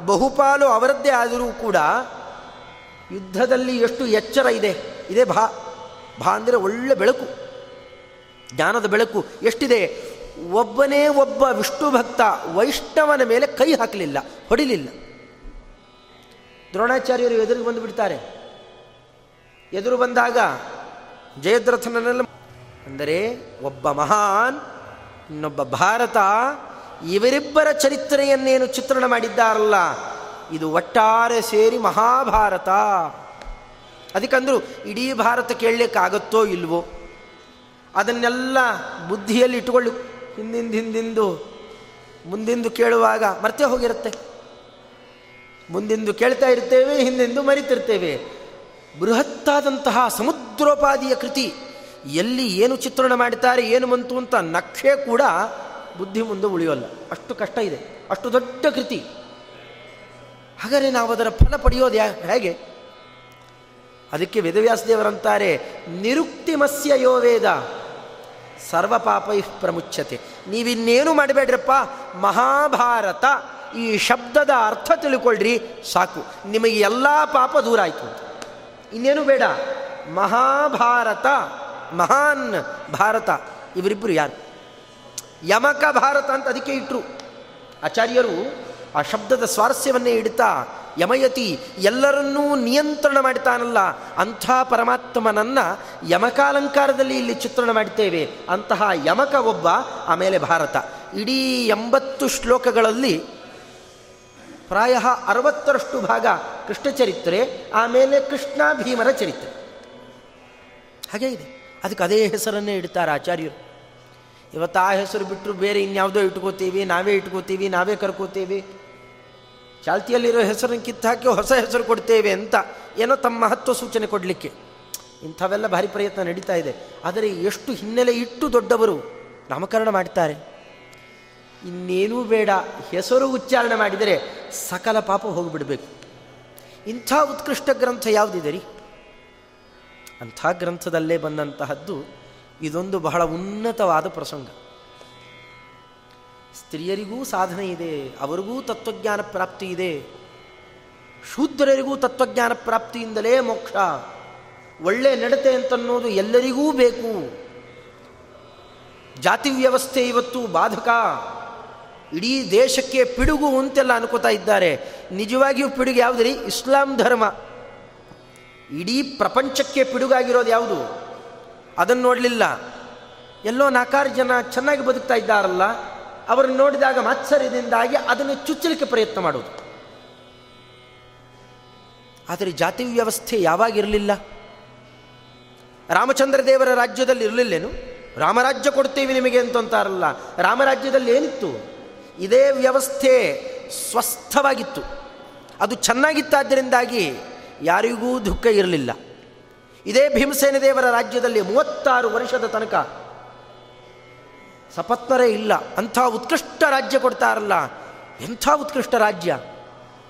ಬಹುಪಾಲು ಅವರದ್ದೇ ಆದರೂ ಕೂಡ ಯುದ್ಧದಲ್ಲಿ ಎಷ್ಟು ಎಚ್ಚರ ಇದೆ? ಇದೇ ಭಾ. ಭಾ ಅಂದರೆ ಒಳ್ಳೆ ಬೆಳಕು. ಜ್ಞಾನದ ಬೆಳಕು ಎಷ್ಟಿದೆ? ಒಬ್ಬನೇ ಒಬ್ಬ ವಿಷ್ಣು ಭಕ್ತ ವೈಷ್ಣವನ ಮೇಲೆ ಕೈ ಹಾಕಲಿಲ್ಲ, ಹೊಡಿಲಿಲ್ಲ. ದ್ರೋಣಾಚಾರ್ಯರು ಎದುರಿಗೆ ಬಂದು ಬಿಡ್ತಾರೆ. ಎದುರು ಬಂದಾಗ ಜಯದ್ರಥನನ್ನೆಲ್ಲ ಅಂದರೆ ಒಬ್ಬ ಮಹಾನ್, ಇನ್ನೊಬ್ಬ ಭಾರತ, ಇವರಿಬ್ಬರ ಚರಿತ್ರೆಯನ್ನೇನು ಚಿತ್ರಣ ಮಾಡಿದ್ದಾರಲ್ಲ, ಇದು ಒಟ್ಟಾರೆ ಸೇರಿ ಮಹಾಭಾರತ. ಅದಕ್ಕಂದ್ರು ಇಡೀ ಭಾರತ ಕೇಳಲಿಕ್ಕಾಗತ್ತೋ ಇಲ್ವೋ, ಅದನ್ನೆಲ್ಲ ಬುದ್ಧಿಯಲ್ಲಿ ಇಟ್ಟುಕೊಳ್ಳಿ ಹಿಂದಿಂದ ಹಿಂದಿಂದು, ಮುಂದಿಂದು ಕೇಳುವಾಗ ಮರ್ತೇ ಹೋಗಿರುತ್ತೆ. ಮುಂದಿಂದು ಕೇಳ್ತಾ ಇರ್ತೇವೆ, ಹಿಂದೆಂದು ಮರಿತಿರ್ತೇವೆ. ಬೃಹತ್ತಾದಂತಹ ಸಮುದ್ರೋಪಾದಿಯ ಕೃತಿ, ಎಲ್ಲಿ ಏನು ಚಿತ್ರಣ ಮಾಡ್ತಾರೆ ಏನು ಬಂತು ಅಂತ ನಕ್ಷೆ ಕೂಡ ಬುದ್ಧಿ ಮುಂದೆ ಉಳಿಯೋಲ್ಲ. ಅಷ್ಟು ಕಷ್ಟ ಇದೆ. ಅಷ್ಟು ದೊಡ್ಡ ಕೃತಿ. ಹಾಗಾದರೆ ನಾವು ಅದರ ಫಲ ಪಡೆಯೋದು ಹೇಗೆ? ಅದಕ್ಕೆ ವೇದವ್ಯಾಸದೇವರಂತಾರೆ, ನಿರುಕ್ತಿಮಸ್ಯ ಯೋ ವೇದ. ಸರ್ವ ಇಹ್ ಪ್ರಮುಚ್ಛತೆ ನೀವಿನ್ನೇನು ಮಾಡಬೇಡ್ರಪ್ಪ, ಮಹಾಭಾರತ, ಈ ಶಬ್ದದ ಅರ್ಥ ತಿಳ್ಕೊಳ್ರಿ, ಸಾಕು. ನಿಮಗೆ ಎಲ್ಲ ಪಾಪ ದೂರ ಆಯಿತು. ಇನ್ನೇನು ಬೇಡ. ಮಹಾಭಾರತ, ಮಹಾನ್ ಭಾರತ. ಇವರಿಬ್ಬರು ಯಾರು? ಯಮಕ ಭಾರತ ಅಂತ ಅದಕ್ಕೆ ಇಟ್ಟರು ಆಚಾರ್ಯರು ಆ ಶಬ್ದದ ಸ್ವಾರಸ್ಯವನ್ನೇ ಇಡ್ತಾ ಯಮಯತಿ ಎಲ್ಲರನ್ನೂ ನಿಯಂತ್ರಣ ಮಾಡ್ತಾನಲ್ಲ, ಅಂಥ ಪರಮಾತ್ಮನನ್ನು ಯಮಕಾಲಂಕಾರದಲ್ಲಿ ಇಲ್ಲಿ ಚಿತ್ರಣ ಮಾಡ್ತೇವೆ. ಅಂತಹ ಯಮಕ ಒಬ್ಬ, ಆಮೇಲೆ ಭಾರತ. ಇಡೀ ಎಂಬತ್ತು ಶ್ಲೋಕಗಳಲ್ಲಿ ಪ್ರಾಯ ಅರವತ್ತರಷ್ಟು ಭಾಗ ಕೃಷ್ಣ ಚರಿತ್ರೆ ಆಮೇಲೆ ಕೃಷ್ಣ ಭೀಮರ ಚರಿತ್ರೆ. ಹಾಗೇ ಇದೆ. ಅದಕ್ಕೆ ಅದೇ ಹೆಸರನ್ನೇ ಇಡ್ತಾರೆ ಆಚಾರ್ಯರು. ಇವತ್ತು ಆ ಹೆಸರು ಬಿಟ್ಟರು ಬೇರೆ ಇನ್ಯಾವುದೋ ಇಟ್ಕೋತೀವಿ, ನಾವೇ ಇಟ್ಕೋತೀವಿ, ನಾವೇ ಕರ್ಕೋತೀವಿ. ಚಾಲ್ತಿಯಲ್ಲಿರೋ ಹೆಸರನ್ನು ಕಿತ್ತಾಕಿ ಹೊಸ ಹೆಸರು ಕೊಡ್ತೇವೆ ಅಂತ ಏನೋ ತಮ್ಮ ಮಹತ್ವ ಸೂಚನೆ ಕೊಡಲಿಕ್ಕೆ. ಇಂಥವೆಲ್ಲ ಭಾರಿ ಪ್ರಯತ್ನ ನಡೀತಾ ಇದೆ. ಆದರೆ ಎಷ್ಟು ಹಿನ್ನೆಲೆ ಇಟ್ಟು ದೊಡ್ಡವರು ನಾಮಕರಣ ಮಾಡ್ತಾರೆ. ಇನ್ನೇನೂ ಬೇಡ. ಹೆಸರು ಉಚ್ಚಾರಣೆ ಮಾಡಿದರೆ ಸಕಲ ಪಾಪ ಹೋಗಿಬಿಡಬೇಕು. ಇಂಥ ಉತ್ಕೃಷ್ಟ ಗ್ರಂಥ ಯಾವುದಿದೆ ರೀ? ಅಂಥ ಗ್ರಂಥದಲ್ಲೇ ಬಂದಂತಹದ್ದು ಇದೊಂದು ಬಹಳ ಉನ್ನತವಾದ ಪ್ರಸಂಗ. ಸ್ತ್ರೀಯರಿಗೂ ಸಾಧನೆ ಇದೆ, ಅವರಿಗೂ ತತ್ವಜ್ಞಾನ ಪ್ರಾಪ್ತಿ ಇದೆ. ಶೂದ್ರರಿಗೂ ತತ್ವಜ್ಞಾನ ಪ್ರಾಪ್ತಿಯಿಂದಲೇ ಮೋಕ್ಷ. ಒಳ್ಳೆ ನಡತೆ ಅಂತನ್ನೋದು ಎಲ್ಲರಿಗೂ ಬೇಕು. ಜಾತಿ ವ್ಯವಸ್ಥೆ ಇವತ್ತು ಬಾಧಕ. ಇಡೀ ದೇಶಕ್ಕೆ ಪಿಡುಗು ಅಂತೆಲ್ಲ ಅನ್ಕೋತಾ ಇದ್ದಾರೆ. ನಿಜವಾಗಿಯೂ ಪಿಡುಗು ಯಾವುದು ರೀ? ಇಸ್ಲಾಂ ಧರ್ಮ. ಇಡೀ ಪ್ರಪಂಚಕ್ಕೆ ಪಿಡುಗಾಗಿರೋದು ಯಾವುದು? ಅದನ್ನು ನೋಡಲಿಲ್ಲ. ಎಲ್ಲೋ ನಾಲ್ಕಾರು ಜನ ಚೆನ್ನಾಗಿ ಬದುಕ್ತಾ ಇದ್ದಾರಲ್ಲ? ಅವರನ್ನು ನೋಡಿದಾಗ ಮಾತ್ಸರ್ಯದಿಂದಾಗಿ ಅದನ್ನು ಚುಚ್ಚಲಿಕ್ಕೆ ಪ್ರಯತ್ನ ಮಾಡುವುದು. ಆದರೆ ಜಾತಿ ವ್ಯವಸ್ಥೆ ಯಾವಾಗಿರಲಿಲ್ಲ ರಾಮಚಂದ್ರ ದೇವರ ರಾಜ್ಯದಲ್ಲಿ ಇರಲಿಲ್ಲೇನು? ರಾಮರಾಜ್ಯ ಕೊಡ್ತೀವಿ ನಿಮಗೆ ಅಂತಂತಾರಲ್ಲ ರಾಮರಾಜ್ಯದಲ್ಲಿ ಏನಿತ್ತು? ಇದೇ ವ್ಯವಸ್ಥೆ ಸ್ವಸ್ಥವಾಗಿತ್ತು. ಅದು ಚೆನ್ನಾಗಿತ್ತಾದ್ದರಿಂದಾಗಿ ಯಾರಿಗೂ ದುಃಖ ಇರಲಿಲ್ಲ. ಇದೇ ಭೀಮಸೇನ ದೇವರ ರಾಜ್ಯದಲ್ಲಿ ಮೂವತ್ತಾರು ವರ್ಷದ ತನಕ ಸಪತ್ನರೇ ಇಲ್ಲ. ಅಂಥ ಉತ್ಕೃಷ್ಟ ರಾಜ್ಯ ಕೊಡ್ತಾರಲ್ಲ. ಎಂಥ ಉತ್ಕೃಷ್ಟ ರಾಜ್ಯ?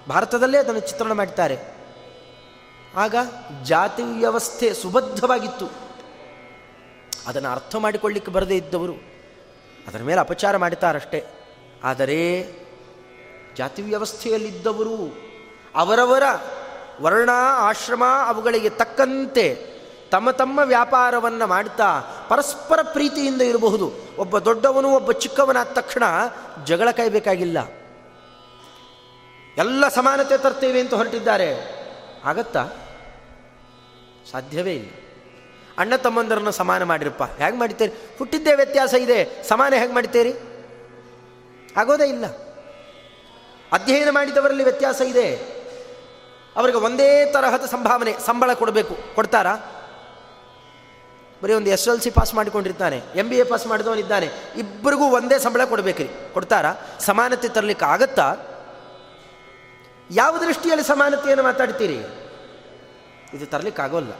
ಭಾರತದಲ್ಲೇ ಅದನ್ನು ಚಿತ್ರಣ ಮಾಡ್ತಾರೆ. ಆಗ ಜಾತಿ ವ್ಯವಸ್ಥೆ ಸುಬದ್ಧವಾಗಿತ್ತು. ಅದನ್ನು ಅರ್ಥ ಮಾಡಿಕೊಳ್ಳಿಕ್ಕೆ ಬರದೇ ಇದ್ದವರು ಅದರ ಮೇಲೆ ಅಪಚಾರ ಮಾಡ್ತಾರಷ್ಟೇ. ಆದರೆ ಜಾತಿ ವ್ಯವಸ್ಥೆಯಲ್ಲಿದ್ದವರು ಅವರವರ ವರ್ಣ ಆಶ್ರಮ ಅವುಗಳಿಗೆ ತಕ್ಕಂತೆ ತಮ್ಮ ತಮ್ಮ ವ್ಯಾಪಾರವನ್ನು ಮಾಡ್ತಾ ಪರಸ್ಪರ ಪ್ರೀತಿಯಿಂದ ಇರಬಹುದು. ಒಬ್ಬ ದೊಡ್ಡವನು ಒಬ್ಬ ಚಿಕ್ಕವನಾದ ತಕ್ಷಣ ಜಗಳ ಕಾಯಬೇಕಾಗಿಲ್ಲ. ಎಲ್ಲ ಸಮಾನತೆ ತರ್ತೇವೆ ಅಂತ ಹೊರಟಿದ್ದಾರೆ. ಆಗತ್ತಾ? ಸಾಧ್ಯವೇ ಇಲ್ಲ. ಅಣ್ಣ ತಮ್ಮಂದರನ್ನು ಸಮಾನ ಮಾಡಿರಪ್ಪ. ಹೇಗೆ ಮಾಡ್ತೀರಿ ಹುಟ್ಟಿದ್ದೇ ವ್ಯತ್ಯಾಸ ಇದೆ. ಸಮಾನ ಹೇಗೆ ಮಾಡ್ತೀರಿ ಆಗೋದೇ ಇಲ್ಲ. ಅಧ್ಯಯನ ಮಾಡಿದವರಲ್ಲಿ ವ್ಯತ್ಯಾಸ ಇದೆ. ಅವರಿಗೆ ಒಂದೇ ತರಹದ ಸಂಭಾವನೆ, ಸಂಬಳ ಕೊಡಬೇಕು. ಕೊಡ್ತಾರಾ? ಬರೀ ಒಂದು ಎಸ್ ಎಲ್ ಸಿ ಪಾಸ್ ಮಾಡಿಕೊಂಡಿರ್ತಾನೆ ಎಂ ಬಿ ಎ ಪಾಸ್ ಮಾಡಿದವನಿದ್ದಾನೆ. ಇಬ್ಬರಿಗೂ ಒಂದೇ ಸಂಬಳ ಕೊಡಬೇಕ್ರಿ. ಕೊಡ್ತಾರಾ? ಸಮಾನತೆ ತರಲಿಕ್ಕೆ ಆಗತ್ತಾ? ಯಾವ ದೃಷ್ಟಿಯಲ್ಲಿ ಸಮಾನತೆಯನ್ನು ಮಾತಾಡ್ತೀರಿ? ಇದು ತರಲಿಕ್ಕಾಗೋಲ್ಲ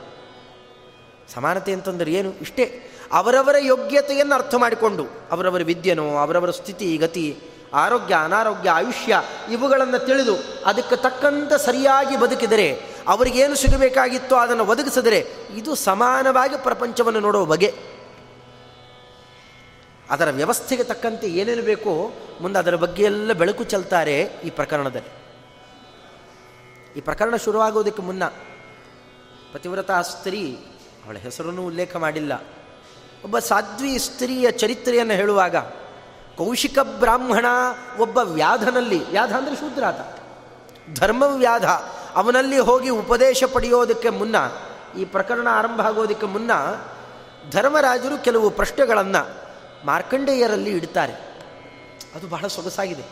ಸಮಾನತೆ ಅಂತಂದ್ರೆ ಏನು? ಇಷ್ಟೇ. ಅವರವರ ಯೋಗ್ಯತೆಯನ್ನು ಅರ್ಥ ಮಾಡಿಕೊಂಡು, ಅವರವರ ವಿದ್ಯೆನೋ, ಅವರವರ ಸ್ಥಿತಿ, ಗತಿ, ಆರೋಗ್ಯ, ಅನಾರೋಗ್ಯ, ಆಯುಷ್ಯ, ಇವುಗಳನ್ನು ತಿಳಿದು ಅದಕ್ಕೆ ತಕ್ಕಂಥ ಸರಿಯಾಗಿ ಬದುಕಿದರೆ ಅವರಿಗೇನು ಸಿಗಬೇಕಾಗಿತ್ತೋ ಅದನ್ನು ಒದಗಿಸಿದರೆ ಇದು ಸಮಾನವಾಗಿ ಪ್ರಪಂಚವನ್ನು ನೋಡುವ ಬಗೆ. ಅದರ ವ್ಯವಸ್ಥೆಗೆ ತಕ್ಕಂತೆ ಏನೇನು ಬೇಕೋ ಮುಂದೆ ಅದರ ಬಗ್ಗೆ ಎಲ್ಲ ಬೆಳಕು ಚೆಲ್ತಾರೆ ಈ ಪ್ರಕರಣದಲ್ಲಿ. ಈ ಪ್ರಕರಣ ಶುರುವಾಗೋದಕ್ಕೆ ಮುನ್ನ ಪತಿವ್ರತ ಸ್ತ್ರೀ ಅವಳ ಹೆಸರನ್ನು ಉಲ್ಲೇಖ ಮಾಡಿಲ್ಲ. ಒಬ್ಬ ಸಾಧ್ವಿ ಸ್ತ್ರೀಯ ಚರಿತ್ರೆಯನ್ನು ಹೇಳುವಾಗ ಕೌಶಿಕ ಬ್ರಾಹ್ಮಣ ಒಬ್ಬ ವ್ಯಾಧನಲ್ಲಿ, ವ್ಯಾಧ ಅಂದರೆ ಶೂದ್ರಾತ, ಧರ್ಮವ್ಯಾಧ ಅವನಲ್ಲಿ ಹೋಗಿ ಉಪದೇಶ ಪಡೆಯೋದಕ್ಕೆ ಮುನ್ನ, ಈ ಪ್ರಕರಣ ಆರಂಭ ಆಗೋದಕ್ಕೆ ಮುನ್ನ ಧರ್ಮರಾಜರು ಕೆಲವು ಪ್ರಶ್ನೆಗಳನ್ನು ಮಾರ್ಕಂಡೇಯರಲ್ಲಿ ಇಡ್ತಾರೆ. ಅದು ಬಹಳ ಸೊಗಸಾಗಿದೆ.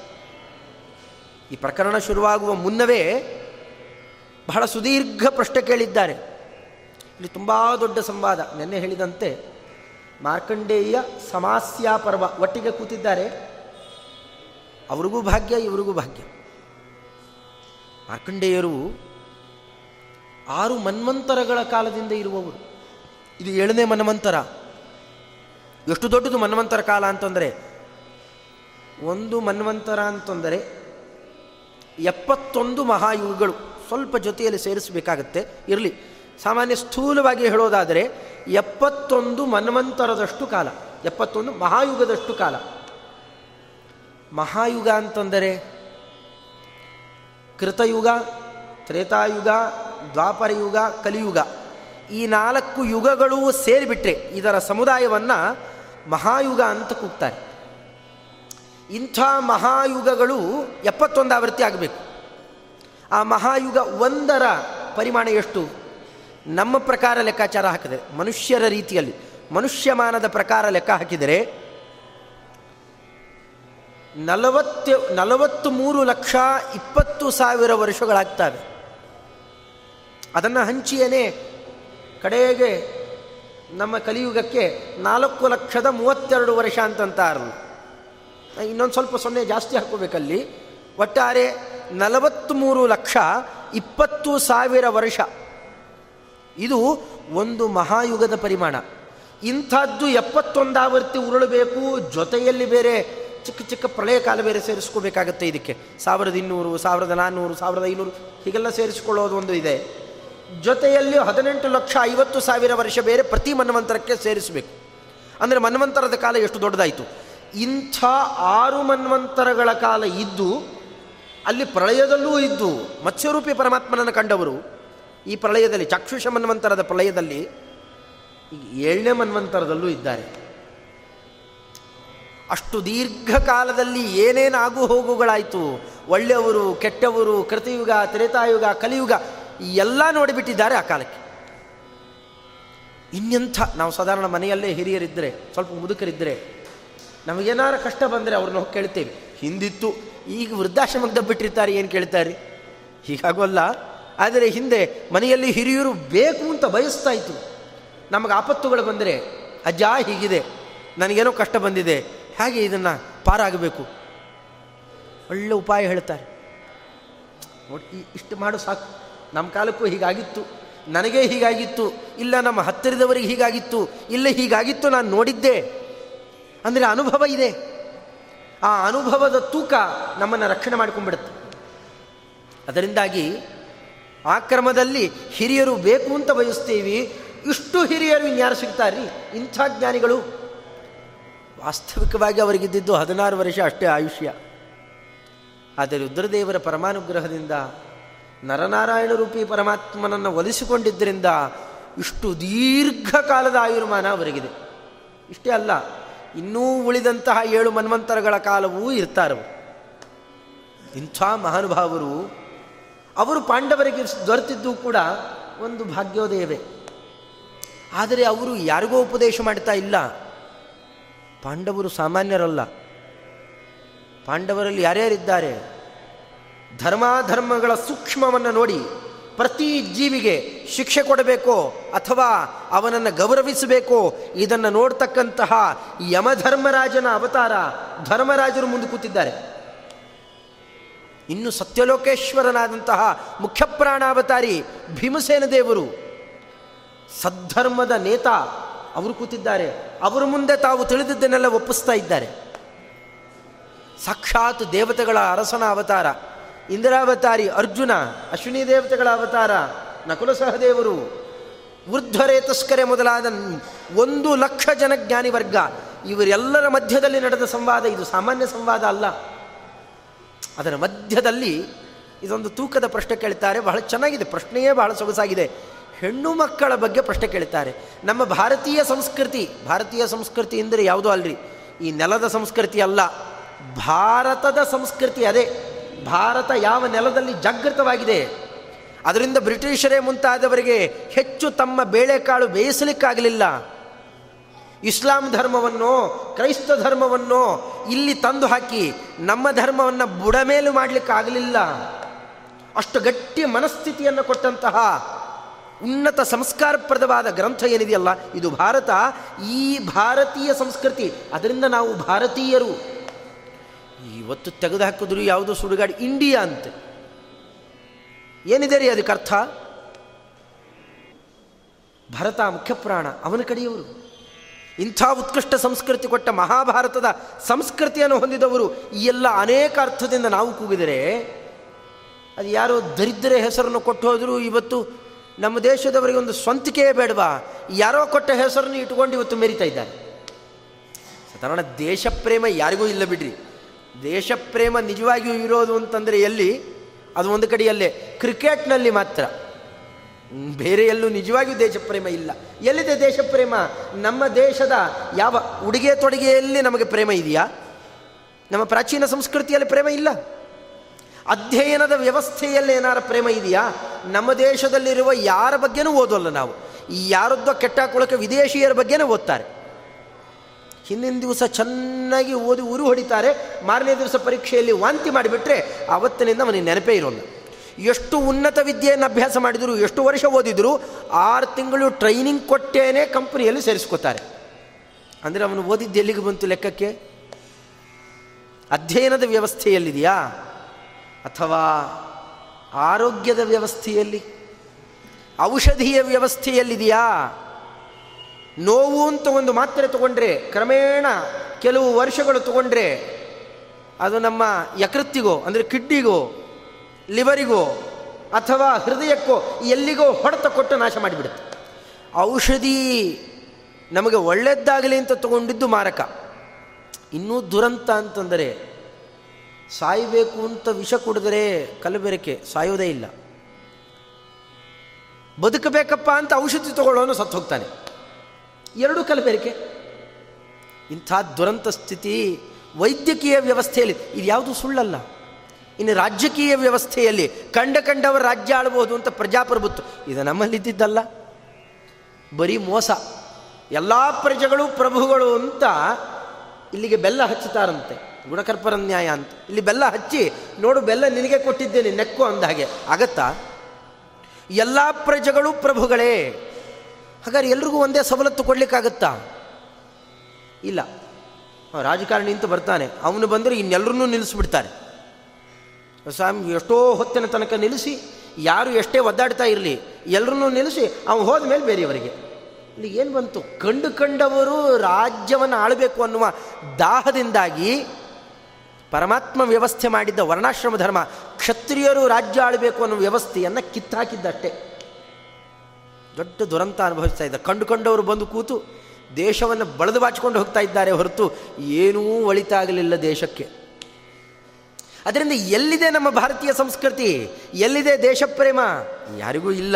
ಈ ಪ್ರಕರಣ ಶುರುವಾಗುವ ಮುನ್ನವೇ ಬಹಳ ಸುದೀರ್ಘ ಪ್ರಶ್ನೆ ಕೇಳಿದ್ದಾರೆ. ಇಲ್ಲಿ ತುಂಬ ದೊಡ್ಡ ಸಂವಾದ. ನೆನ್ನೆ ಹೇಳಿದಂತೆ ಮಾರ್ಕಂಡೇಯ ಸಮಾಸ್ಯಾ ಪರ್ವ ಒಟ್ಟಿಗೆ ಕೂತಿದ್ದಾರೆ. ಅವ್ರಿಗೂ ಭಾಗ್ಯ, ಇವರಿಗೂ ಭಾಗ್ಯ. ಮಾರ್ಕಂಡೇಯರು ಆರು ಮನ್ವಂತರಗಳ ಕಾಲದಿಂದ ಇರುವವರು. ಇದು ಏಳನೇ ಮನ್ವಂತರ. ಎಷ್ಟು ದೊಡ್ಡದು ಮನ್ವಂತರ ಕಾಲ ಅಂತಂದರೆ, ಒಂದು ಮನ್ವಂತರ ಅಂತಂದರೆ ಎಪ್ಪತ್ತೊಂದು ಮಹಾಯುಗಗಳು ಸ್ವಲ್ಪ ಜೊತೆಯಲ್ಲಿ ಸೇರಿಸಬೇಕಾಗತ್ತೆ. ಇರಲಿ, ಸಾಮಾನ್ಯ ಸ್ಥೂಲವಾಗಿ ಹೇಳೋದಾದರೆ ಎಪ್ಪತ್ತೊಂದು ಮನ್ವಂತರದಷ್ಟು ಕಾಲ, ಎಪ್ಪತ್ತೊಂದು ಮಹಾಯುಗದಷ್ಟು ಕಾಲ. ಮಹಾಯುಗ ಅಂತಂದರೆ ಕೃತಯುಗ, ತ್ರೇತಾಯುಗ, ದ್ವಾಪರಯುಗ, ಕಲಿಯುಗ. ಈ ನಾಲ್ಕು ಯುಗಗಳು ಸೇರಿಬಿಟ್ರೆ ಇದರ ಸಮುದಾಯವನ್ನು ಮಹಾಯುಗ ಅಂತ ಕೂಗ್ತಾರೆ. ಇಂಥ ಮಹಾಯುಗಗಳು ಎಪ್ಪತ್ತೊಂದು ಆವೃತ್ತಿ ಆಗಬೇಕು. ಆ ಮಹಾಯುಗ ಒಂದರ ಪರಿಮಾಣ ಎಷ್ಟು? ನಮ್ಮ ಪ್ರಕಾರ ಲೆಕ್ಕಾಚಾರ ಹಾಕಿದರೆ, ಮನುಷ್ಯರ ರೀತಿಯಲ್ಲಿ, ಮನುಷ್ಯಮಾನದ ಪ್ರಕಾರ ಲೆಕ್ಕ ಹಾಕಿದರೆ ನಲವತ್ತು ನಲವತ್ತು ಮೂರು ಲಕ್ಷ ಇಪ್ಪತ್ತು ಸಾವಿರ ವರ್ಷಗಳಾಗ್ತವೆ. ಅದನ್ನು ಹಂಚಿಯೇ ಕಡೆಗೆ ನಮ್ಮ ಕಲಿಯುಗಕ್ಕೆ ನಾಲ್ಕು ಲಕ್ಷದ ಮೂವತ್ತೆರಡು ವರ್ಷ ಅಂತಂತಾರಲ್ಲ ಇನ್ನೊಂದು ಸ್ವಲ್ಪ ಸೊನ್ನೆ ಜಾಸ್ತಿ ಹಾಕೋಬೇಕಲ್ಲಿ ಒಟ್ಟಾರೆ ನಲವತ್ತ್ಮೂರು ಲಕ್ಷ ಇಪ್ಪತ್ತು ಸಾವಿರ ವರ್ಷ. ಇದು ಒಂದು ಮಹಾಯುಗದ ಪರಿಮಾಣ. ಇಂಥದ್ದು ಎಪ್ಪತ್ತೊಂದಾವರ್ತಿ ಉರುಳಬೇಕು, ಜೊತೆಯಲ್ಲಿ ಬೇರೆ ಚಿಕ್ಕ ಚಿಕ್ಕ ಪ್ರಳಯ ಕಾಲ ಬೇರೆ ಸೇರಿಸ್ಕೋಬೇಕಾಗತ್ತೆ ಇದಕ್ಕೆ. ಸಾವಿರದ ಇನ್ನೂರು, ಸಾವಿರದ ನಾನ್ನೂರು ಸಾವಿರದ ಐನೂರು, ಹೀಗೆಲ್ಲ ಸೇರಿಸ್ಕೊಳ್ಳೋದು ಒಂದು ಇದೆ. ಜೊತೆಯಲ್ಲಿ ಹದಿನೆಂಟು ಲಕ್ಷ ಐವತ್ತು ಸಾವಿರ ವರ್ಷ ಬೇರೆ ಪ್ರತಿ ಮನ್ವಂತರಕ್ಕೆ ಸೇರಿಸಬೇಕು. ಅಂದರೆ ಮನ್ವಂತರದ ಕಾಲ ಎಷ್ಟು ದೊಡ್ಡದಾಯಿತು? ಇಂಥ ಆರು ಮನ್ವಂತರಗಳ ಕಾಲ ಇದ್ದು, ಅಲ್ಲಿ ಪ್ರಳಯದಲ್ಲೂ ಇದ್ದು, ಮತ್ಸ್ಯರೂಪಿ ಪರಮಾತ್ಮನನ್ನು ಕಂಡವರು, ಈ ಪ್ರಳಯದಲ್ಲಿ, ಚಕ್ಷುಷ ಮನ್ವಂತರದ ಪ್ರಳಯದಲ್ಲಿ ಏಳನೇ ಮನ್ವಂತರದಲ್ಲೂ ಇದ್ದಾರೆ. ಅಷ್ಟು ದೀರ್ಘಕಾಲದಲ್ಲಿ ಏನೇನು ಆಗು ಹೋಗುಗಳಾಯಿತು? ಒಳ್ಳೆಯವರು, ಕೆಟ್ಟವರು, ಕೃತಯುಗ, ತ್ರೇತಾಯುಗ, ಕಲಿಯುಗ ಎಲ್ಲ ನೋಡಿಬಿಟ್ಟಿದ್ದಾರೆ ಆ ಕಾಲಕ್ಕೆ. ಇನ್ನೆಂಥ, ನಾವು ಸಾಧಾರಣ ಮನೆಯಲ್ಲೇ ಹಿರಿಯರಿದ್ದರೆ ಸ್ವಲ್ಪ ಮುದುಕರಿದ್ದರೆ ನಮಗೇನಾರ ಕಷ್ಟ ಬಂದರೆ ಅವ್ರನ್ನ ಹೋಗಿ ಕೇಳ್ತೇವೆ. ಹಿಂದಿತ್ತು, ಈಗ ವೃದ್ಧಾಶ್ರಮಕ್ಕೆ ದಬ್ಬಿಟ್ಟಿರ್ತಾರೆ ಏನು ಕೇಳ್ತಾರೆ? ಹೀಗಾಗೋಲ್ಲ. ಆದರೆ ಹಿಂದೆ ಮನೆಯಲ್ಲಿ ಹಿರಿಯರು ಬೇಕು ಅಂತ ಬಯಸ್ತಾ ಇತ್ತು ನಮಗೆ ಆಪತ್ತುಗಳು ಬಂದರೆ, ಅಜ್ಜ ಹೀಗಿದೆ, ನನಗೇನೋ ಕಷ್ಟ ಬಂದಿದೆ ಹೇಗೆ ಇದನ್ನು ಪಾರಾಗಬೇಕು? ಒಳ್ಳೆ ಉಪಾಯ ಹೇಳ್ತಾರೆ. ನೋಡಿ ಇಷ್ಟು ಮಾಡು ಸಾಕು. ನಮ್ಮ ಕಾಲಕ್ಕೂ ಹೀಗಾಗಿತ್ತು. ನನಗೇ ಹೀಗಾಗಿತ್ತು. ಇಲ್ಲ, ನಮ್ಮ ಹತ್ತಿರದವರಿಗೆ ಹೀಗಾಗಿತ್ತು. ಇಲ್ಲ, ಹೀಗಾಗಿತ್ತು ನಾನು ನೋಡಿದ್ದೆ. ಅಂದರೆ ಅನುಭವ ಇದೆ. ಆ ಅನುಭವದ ತೂಕ ನಮ್ಮನ್ನು ರಕ್ಷಣೆ ಮಾಡ್ಕೊಂಡ್ಬಿಡುತ್ತೆ. ಅದರಿಂದಾಗಿ ಆ ಕ್ರಮದಲ್ಲಿ ಹಿರಿಯರು ಬೇಕು ಅಂತ ಬಯಸ್ತೀವಿ. ಇಷ್ಟು ಹಿರಿಯರು ಇನ್ಯಾರು ಸಿಗ್ತಾರ್ರಿ? ಇಂಥ ಜ್ಞಾನಿಗಳು. ವಾಸ್ತವಿಕವಾಗಿ ಅವರಿಗಿದ್ದಿದ್ದು ಹದಿನಾರು ವರ್ಷ ಅಷ್ಟೇ ಆಯುಷ್ಯ. ಆದರೆ ರುದ್ರದೇವರ ಪರಮಾನುಗ್ರಹದಿಂದ ನರನಾರಾಯಣ ರೂಪಿ ಪರಮಾತ್ಮನನ್ನು ಒಲಿಸಿಕೊಂಡಿದ್ದರಿಂದ ಇಷ್ಟು ದೀರ್ಘಕಾಲದ ಆಯುರ್ಮಾನ ಅವರಿಗಿದೆ. ಇಷ್ಟೇ ಅಲ್ಲ, ಇನ್ನೂ ಉಳಿದಂತಹ ಏಳು ಮನ್ವಂತರಗಳ ಕಾಲವೂ ಇರ್ತಾರವು. ಇಂಥ ಮಹಾನುಭಾವರು, ಅವರು ಪಾಂಡವರಿಗೆ ದೊರೆತಿದ್ದು ಕೂಡ ಒಂದು ಭಾಗ್ಯೋದಯವೇ. ಆದರೆ ಅವರು ಯಾರಿಗೋ ಉಪದೇಶ ಮಾಡ್ತಾ ಇಲ್ಲ. ಪಾಂಡವರು ಸಾಮಾನ್ಯರಲ್ಲ. ಪಾಂಡವರಲ್ಲಿ ಯಾರ್ಯಾರಿದ್ದಾರೆ? ಧರ್ಮಾಧರ್ಮಗಳ ಸೂಕ್ಷ್ಮವನ್ನು ನೋಡಿ ಪ್ರತಿ ಜೀವಿಗೆ ಶಿಕ್ಷೆ ಕೊಡಬೇಕೋ ಅಥವಾ ಅವನನ್ನು ಗೌರವಿಸಬೇಕೋ ಇದನ್ನು ನೋಡ್ತಕ್ಕಂತಹ ಯಮಧರ್ಮರಾಜನ ಅವತಾರ ಧರ್ಮರಾಜರು ಮುಂದೆ ಕೂತಿದ್ದಾರೆ. ಇನ್ನು ಸತ್ಯಲೋಕೇಶ್ವರನಾದಂತಹ ಮುಖ್ಯಪ್ರಾಣಾವತಾರಿ ಭೀಮಸೇನ ದೇವರು ಸದ್ಧರ್ಮದ ನೇತ ಅವರು ಕೂತಿದ್ದಾರೆ. ಅವರ ಮುಂದೆ ತಾವು ತಿಳಿದಿದ್ದನ್ನೆಲ್ಲ ಒಪ್ಪಿಸ್ತಾ ಇದ್ದಾರೆ. ಸಾಕ್ಷಾತ್ ದೇವತೆಗಳ ಅರಸನ ಅವತಾರ, ಇಂದಿರಾವತಾರಿ ಅರ್ಜುನ, ಅಶ್ವಿನಿ ದೇವತೆಗಳ ಅವತಾರ, ನಕುಲ ಸಹದೇವರು ವೃದ್ಧರೇತಸ್ಕರೆ ಮೊದಲಾದ ಒಂದು ಲಕ್ಷ ಜನ ಜ್ಞಾನಿ ವರ್ಗ, ಇವರೆಲ್ಲರ ಮಧ್ಯದಲ್ಲಿ ನಡೆದ ಸಂವಾದ ಇದು ಸಾಮಾನ್ಯ ಸಂವಾದ ಅಲ್ಲ. ಅದರ ಮಧ್ಯದಲ್ಲಿ ಇದೊಂದು ತೂಕದ ಪ್ರಶ್ನೆ ಕೇಳ್ತಾರೆ. ಬಹಳ ಚೆನ್ನಾಗಿದೆ. ಪ್ರಶ್ನೆಯೇ ಬಹಳ ಸೊಗಸಾಗಿದೆ. ಹೆಣ್ಣು ಮಕ್ಕಳ ಬಗ್ಗೆ ಪ್ರಶ್ನೆ ಕೇಳ್ತಾರೆ. ನಮ್ಮ ಭಾರತೀಯ ಸಂಸ್ಕೃತಿ ಭಾರತೀಯ ಸಂಸ್ಕೃತಿ ಅಂದರೆ ಯಾವುದೋ ಅಲ್ರಿ? ಈ ನೆಲದ ಸಂಸ್ಕೃತಿ ಅಲ್ಲ. ಭಾರತದ ಸಂಸ್ಕೃತಿ ಅದೇ. ಭಾರತ ಯಾವ ನೆಲದಲ್ಲಿ ಜಾಗೃತವಾಗಿದೆ? ಅದರಿಂದ ಬ್ರಿಟಿಷರೇ ಮುಂತಾದವರಿಗೆ ಹೆಚ್ಚು ತಮ್ಮ ಬೇಳೆಕಾಳು ಬೇಯಿಸಲಿಕ್ಕಾಗಲಿಲ್ಲ. ಇಸ್ಲಾಂ ಧರ್ಮವನ್ನು, ಕ್ರೈಸ್ತ ಧರ್ಮವನ್ನು ಇಲ್ಲಿ ತಂದು ಹಾಕಿ ನಮ್ಮ ಧರ್ಮವನ್ನು ಬುಡಮೇಲು ಮಾಡಲಿಕ್ಕಾಗಲಿಲ್ಲ. ಅಷ್ಟು ಗಟ್ಟಿ ಮನಸ್ಥಿತಿಯನ್ನು ಕೊಟ್ಟಂತಹ ಉನ್ನತ ಸಂಸ್ಕಾರಪ್ರದವಾದ ಗ್ರಂಥ ಏನಿದೆಯಲ್ಲ, ಇದು ಭಾರತ. ಈ ಭಾರತೀಯ ಸಂಸ್ಕೃತಿ, ಅದರಿಂದ ನಾವು ಭಾರತೀಯರು. ಇವತ್ತು ತೆಗೆದು ಹಾಕಿದ್ರು ಯಾವುದೋ ಸುಡುಗಾಡಿ, ಇಂಡಿಯಾ ಅಂತ. ಏನಿದೆ ರೀ ಅದಕ್ಕೆ ಅರ್ಥ? ಭರತ ಮುಖ್ಯಪ್ರಾಣ ಅವನ ಕಡೆಯವರು. ಇಂಥ ಉತ್ಕೃಷ್ಟ ಸಂಸ್ಕೃತಿ ಕೊಟ್ಟ ಮಹಾಭಾರತದ ಸಂಸ್ಕೃತಿಯನ್ನು ಹೊಂದಿದವರು, ಈ ಎಲ್ಲ ಅನೇಕ ಅರ್ಥದಿಂದ ನಾವು ಕೂಗಿದರೆ, ಅದು ಯಾರೋ ದರಿದ್ರ ಹೆಸರನ್ನು ಕೊಟ್ಟು ಹೋದರೂ, ಇವತ್ತು ನಮ್ಮ ದೇಶದವರಿಗೆ ಒಂದು ಸ್ವಂತಿಕೆಯೇ ಬೇಡವಾ? ಯಾರೋ ಕೊಟ್ಟ ಹೆಸರನ್ನು ಇಟ್ಕೊಂಡು ಇವತ್ತು ಮೆರಿತಾ ಇದ್ದಾರೆ. ಸಾಧಾರಣ ದೇಶ ಪ್ರೇಮ ಯಾರಿಗೂ ಇಲ್ಲ ಬಿಡ್ರಿ. ದೇಶ ಪ್ರೇಮ ನಿಜವಾಗಿಯೂ ಇರೋದು ಅಂತಂದರೆ ಎಲ್ಲಿ? ಅದು ಒಂದು ಕಡೆಯಲ್ಲೇ, ಕ್ರಿಕೆಟ್ನಲ್ಲಿ ಮಾತ್ರ. ಬೇರೆ ಎಲ್ಲೂ ನಿಜವಾಗಿಯೂ ದೇಶ ಪ್ರೇಮ ಇಲ್ಲ. ಎಲ್ಲಿದೆ ದೇಶ ಪ್ರೇಮ ನಮ್ಮ ದೇಶದ ಯಾವ ಉಡುಗೆ ತೊಡುಗೆಯಲ್ಲಿ ನಮಗೆ ಪ್ರೇಮ ಇದೆಯಾ? ನಮ್ಮ ಪ್ರಾಚೀನ ಸಂಸ್ಕೃತಿಯಲ್ಲಿ ಪ್ರೇಮ ಇಲ್ಲ. ಅಧ್ಯಯನದ ವ್ಯವಸ್ಥೆಯಲ್ಲಿ ಏನಾರ ಪ್ರೇಮ ಇದೆಯಾ? ನಮ್ಮ ದೇಶದಲ್ಲಿರುವ ಯಾರ ಬಗ್ಗೆನೂ ಓದೋಲ್ಲ ನಾವು. ಯಾರದ್ದೋ ಕೆಟ್ಟ ವಿದೇಶಿಯರ ಬಗ್ಗೆನೂ ಓದ್ತಾರೆ. ಹಿಂದಿನ ದಿವಸ ಚೆನ್ನಾಗಿ ಓದಿ ಉರು ಹೊಡಿತಾರೆ. ಮಾರನೇ ದಿವಸ ಪರೀಕ್ಷೆಯಲ್ಲಿ ವಾಂತಿ ಮಾಡಿಬಿಟ್ರೆ ಆವತ್ತಿನಿಂದ ಅವನಿಗೆ ನೆನಪೇ ಇರೋಲ್ಲ. ಎಷ್ಟು ಉನ್ನತ ವಿದ್ಯೆಯನ್ನು ಅಭ್ಯಾಸ ಮಾಡಿದರು, ಎಷ್ಟು ವರ್ಷ ಓದಿದ್ರು, ಆರು ತಿಂಗಳು ಟ್ರೈನಿಂಗ್ ಕೊಟ್ಟೇನೆ ಕಂಪ್ನಿಯಲ್ಲಿ ಸೇರಿಸ್ಕೋತಾರೆ. ಅಂದರೆ ಅವನು ಓದಿದ್ದು ಎಲ್ಲಿಗೆ ಬಂತು ಲೆಕ್ಕಕ್ಕೆ? ಅಧ್ಯಯನದ ವ್ಯವಸ್ಥೆಯಲ್ಲಿದೆಯಾ? ಅಥವಾ ಆರೋಗ್ಯದ ವ್ಯವಸ್ಥೆಯಲ್ಲಿ, ಔಷಧೀಯ ವ್ಯವಸ್ಥೆಯಲ್ಲಿದೆಯಾ? ನೋವು ಅಂತ ಒಂದು ಮಾತ್ರೆ ತಗೊಂಡ್ರೆ, ಕ್ರಮೇಣ ಕೆಲವು ವರ್ಷಗಳು ತಗೊಂಡ್ರೆ, ಅದು ನಮ್ಮ ಯಕೃತ್ತಿಗೋ, ಅಂದರೆ ಕಿಡ್ನಿಗೋ, ಲಿವರಿಗೋ, ಅಥವಾ ಹೃದಯಕ್ಕೋ, ಎಲ್ಲಿಗೋ ಹೊಡೆತ ಕೊಟ್ಟು ನಾಶ ಮಾಡಿಬಿಡುತ್ತೆ. ಔಷಧಿ ನಮಗೆ ಒಳ್ಳೆಯದ್ದಾಗಲಿ ಅಂತ ತಗೊಂಡಿದ್ದು ಮಾರಕ. ಇನ್ನೂ ದುರಂತ ಅಂತಂದರೆ ಸಾಯಬೇಕು ಅಂತ ವಿಷ ಕುಡಿದ್ರೆ ಕಲಬೆರಕೆ ಸಾಯೋದೇ ಇಲ್ಲ. ಬದುಕಬೇಕಪ್ಪ ಅಂತ ಔಷಧಿ ತಗೊಳ್ಳೋನು ಸತ್ತು ಹೋಗ್ತಾನೆ ಎರಡು ಕಲಬೆರಕೆ. ಇಂಥ ದುರಂತ ಸ್ಥಿತಿ ವೈದ್ಯಕೀಯ ವ್ಯವಸ್ಥೆಯಲ್ಲಿ, ಇದು ಯಾವುದು ಸುಳ್ಳಲ್ಲ. ಇನ್ನು ರಾಜಕೀಯ ವ್ಯವಸ್ಥೆಯಲ್ಲಿ ಕಂಡ ಕಂಡವರ ರಾಜ್ಯ ಆಳ್ಬೋದು ಅಂತ ಪ್ರಜಾಪ್ರಭುತ್ವ, ಇದು ನಮ್ಮಲ್ಲಿದ್ದಲ್ಲ ಬರೀ ಮೋಸ. ಎಲ್ಲ ಪ್ರಜೆಗಳು ಪ್ರಭುಗಳು ಅಂತ ಇಲ್ಲಿಗೆ ಬೆಲ್ಲ ಹಚ್ಚುತ್ತಾರಂತೆ. ಗುಣಕರ್ಪರ ನ್ಯಾಯ ಅಂತ. ಇಲ್ಲಿ ಬೆಲ್ಲ ಹಚ್ಚಿ, ನೋಡು ಬೆಲ್ಲ ನಿನಗೆ ಕೊಟ್ಟಿದ್ದೇನೆ, ನೆಕ್ಕು ಅಂದ ಹಾಗೆ. ಆಗತ್ತಾ? ಎಲ್ಲ ಪ್ರಜೆಗಳು ಪ್ರಭುಗಳೇ, ಹಾಗಾದ್ರೆ ಎಲ್ರಿಗೂ ಒಂದೇ ಸವಲತ್ತು ಕೊಡ್ಲಿಕ್ಕಾಗತ್ತಾ? ಇಲ್ಲ. ರಾಜಕಾರಣಿ ಅಂತ ಬರ್ತಾನೆ. ಅವನು ಬಂದರೆ ಇನ್ನೆಲ್ಲರನ್ನೂ ನಿಲ್ಲಿಸ್ಬಿಡ್ತಾರೆ. ಸ್ವಾಮಿ, ಎಷ್ಟೋ ಹೊತ್ತಿನ ತನಕ ನಿಲ್ಲಿಸಿ, ಯಾರು ಎಷ್ಟೇ ಒದ್ದಾಡ್ತಾ ಇರಲಿ ಎಲ್ಲರನ್ನೂ ನಿಲ್ಲಿಸಿ, ಅವನು ಹೋದ ಮೇಲೆ ಬೇರೆಯವರಿಗೆ. ಇಲ್ಲಿ ಏನು ಬಂತು? ಕಂಡು ಕಂಡವರು ರಾಜ್ಯವನ್ನು ಆಳಬೇಕು ಅನ್ನುವ ದಾಹದಿಂದಾಗಿ ಪರಮಾತ್ಮ ವ್ಯವಸ್ಥೆ ಮಾಡಿದ್ದ ವರ್ಣಾಶ್ರಮ ಧರ್ಮ, ಕ್ಷತ್ರಿಯರು ರಾಜ್ಯ ಆಳಬೇಕು ಅನ್ನೋ ವ್ಯವಸ್ಥೆಯನ್ನು ಕಿತ್ತಾಕಿದ್ದಷ್ಟೇ. ದೊಡ್ಡ ದುರಂತ ಅನುಭವಿಸ್ತಾ ಇದ್ದ. ಕಂಡುಕೊಂಡವರು ಬಂದು ಕೂತು ದೇಶವನ್ನು ಬಳದು ಬಾಚಿಕೊಂಡು ಹೋಗ್ತಾ ಇದ್ದಾರೆ ಹೊರತು ಏನೂ ಒಳಿತಾಗಲಿಲ್ಲ ದೇಶಕ್ಕೆ. ಅದರಿಂದ ಎಲ್ಲಿದೆ ನಮ್ಮ ಭಾರತೀಯ ಸಂಸ್ಕೃತಿ? ಎಲ್ಲಿದೆ ದೇಶಪ್ರೇಮ? ಯಾರಿಗೂ ಇಲ್ಲ.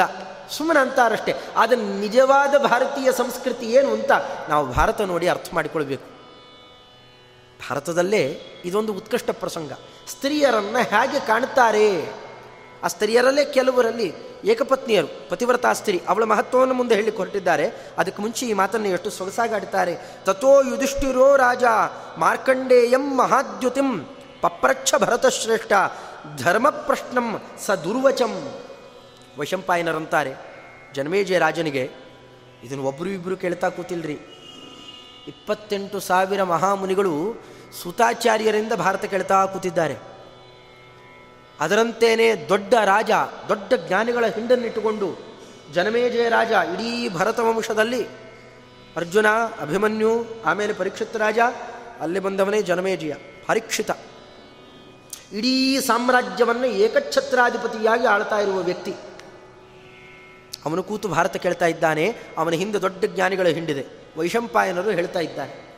ಸುಮ್ಮನೆ ಅಂತಾರಷ್ಟೇ. ಆದ್ರೆ ನಿಜವಾದ ಭಾರತೀಯ ಸಂಸ್ಕೃತಿ ಏನು ಅಂತ ನಾವು ಭಾರತ ನೋಡಿ ಅರ್ಥ ಮಾಡಿಕೊಳ್ಬೇಕು. ಭಾರತದಲ್ಲೇ ಇದೊಂದು ಉತ್ಕೃಷ್ಟ ಪ್ರಸಂಗ. ಸ್ತ್ರೀಯರನ್ನು ಹೇಗೆ ಕಾಣುತ್ತಾರೆ ಆ ಸ್ತ್ರೀಯರಲ್ಲೇ ಕೆಲವರಲ್ಲಿ ಏಕಪತ್ನಿಯರು, ಪತಿವ್ರತಾ ಸ್ತ್ರೀ, ಅವಳ ಮಹತ್ವವನ್ನು ಮುಂದೆ ಹೇಳಿ ಹೊರಟಿದ್ದಾರೆ ಅದಕ್ಕೆ ಮುಂಚೆ ಈ ಮಾತನ್ನು ಎಷ್ಟು ಸೊಗಸಾಗಾಡುತ್ತಾರೆ ತಥೋ ಯುಧಿಷ್ಠಿರೋ ರಾಜ ಮಾರ್ಕಂಡೇಯಂ ಮಹಾದ್ಯುತಿಂ ಪಪ್ರಚ್ಛ ಭರತಶ್ರೇಷ್ಠ ಧರ್ಮ ಪ್ರಶ್ನಂ ಸ ದುರ್ವಚಂ. ವೈಶಂಪಾಯನರಂತಾರೆ, ಜನಮೇಜಯ ರಾಜನಿಗೆ ಇದನ್ನು ಒಬ್ಬರು ಇಬ್ಬರು ಕೇಳ್ತಾ ಕೂತಿಲ್ರಿ. ಇಪ್ಪತ್ತೆಂಟು ಸಾವಿರ ಮಹಾಮುನಿಗಳು ಸುತಾಚಾರ್ಯರಿಂದ ಭಾರತ ಕೇಳ್ತಾ ಕೂತಿದ್ದಾರೆ. ಅದರಂತೇನೆ ದೊಡ್ಡ ರಾಜ, ದೊಡ್ಡ ಜ್ಞಾನಿಗಳ ಹಿಂಡನ್ನಿಟ್ಟುಕೊಂಡು ಜನಮೇಜಯ ರಾಜ ಇಡೀ ಭರತ ವಂಶದಲ್ಲಿ ಅರ್ಜುನ, ಅಭಿಮನ್ಯು, ಆಮೇಲೆ ಪರೀಕ್ಷಿತ ರಾಜ, ಅಲ್ಲಿ ಬಂದವನೇ ಜನಮೇಜಯ, ಪರೀಕ್ಷಿತ. ಇಡೀ ಸಾಮ್ರಾಜ್ಯವನ್ನು ಏಕಛತ್ರಾಧಿಪತಿಯಾಗಿ ಆಳ್ತಾ ಇರುವ ವ್ಯಕ್ತಿ. ಅವನು ಕೂತು ಭಾರತ ಕೇಳ್ತಾ ಇದ್ದಾನೆ, ಅವನ ಹಿಂದೆ ದೊಡ್ಡ ಜ್ಞಾನಿಗಳ ಹಿಂಡಿದೆ, ವೈಶಂಪಾಯನರು ಹೇಳ್ತಾ ಇದ್ದಾರೆ.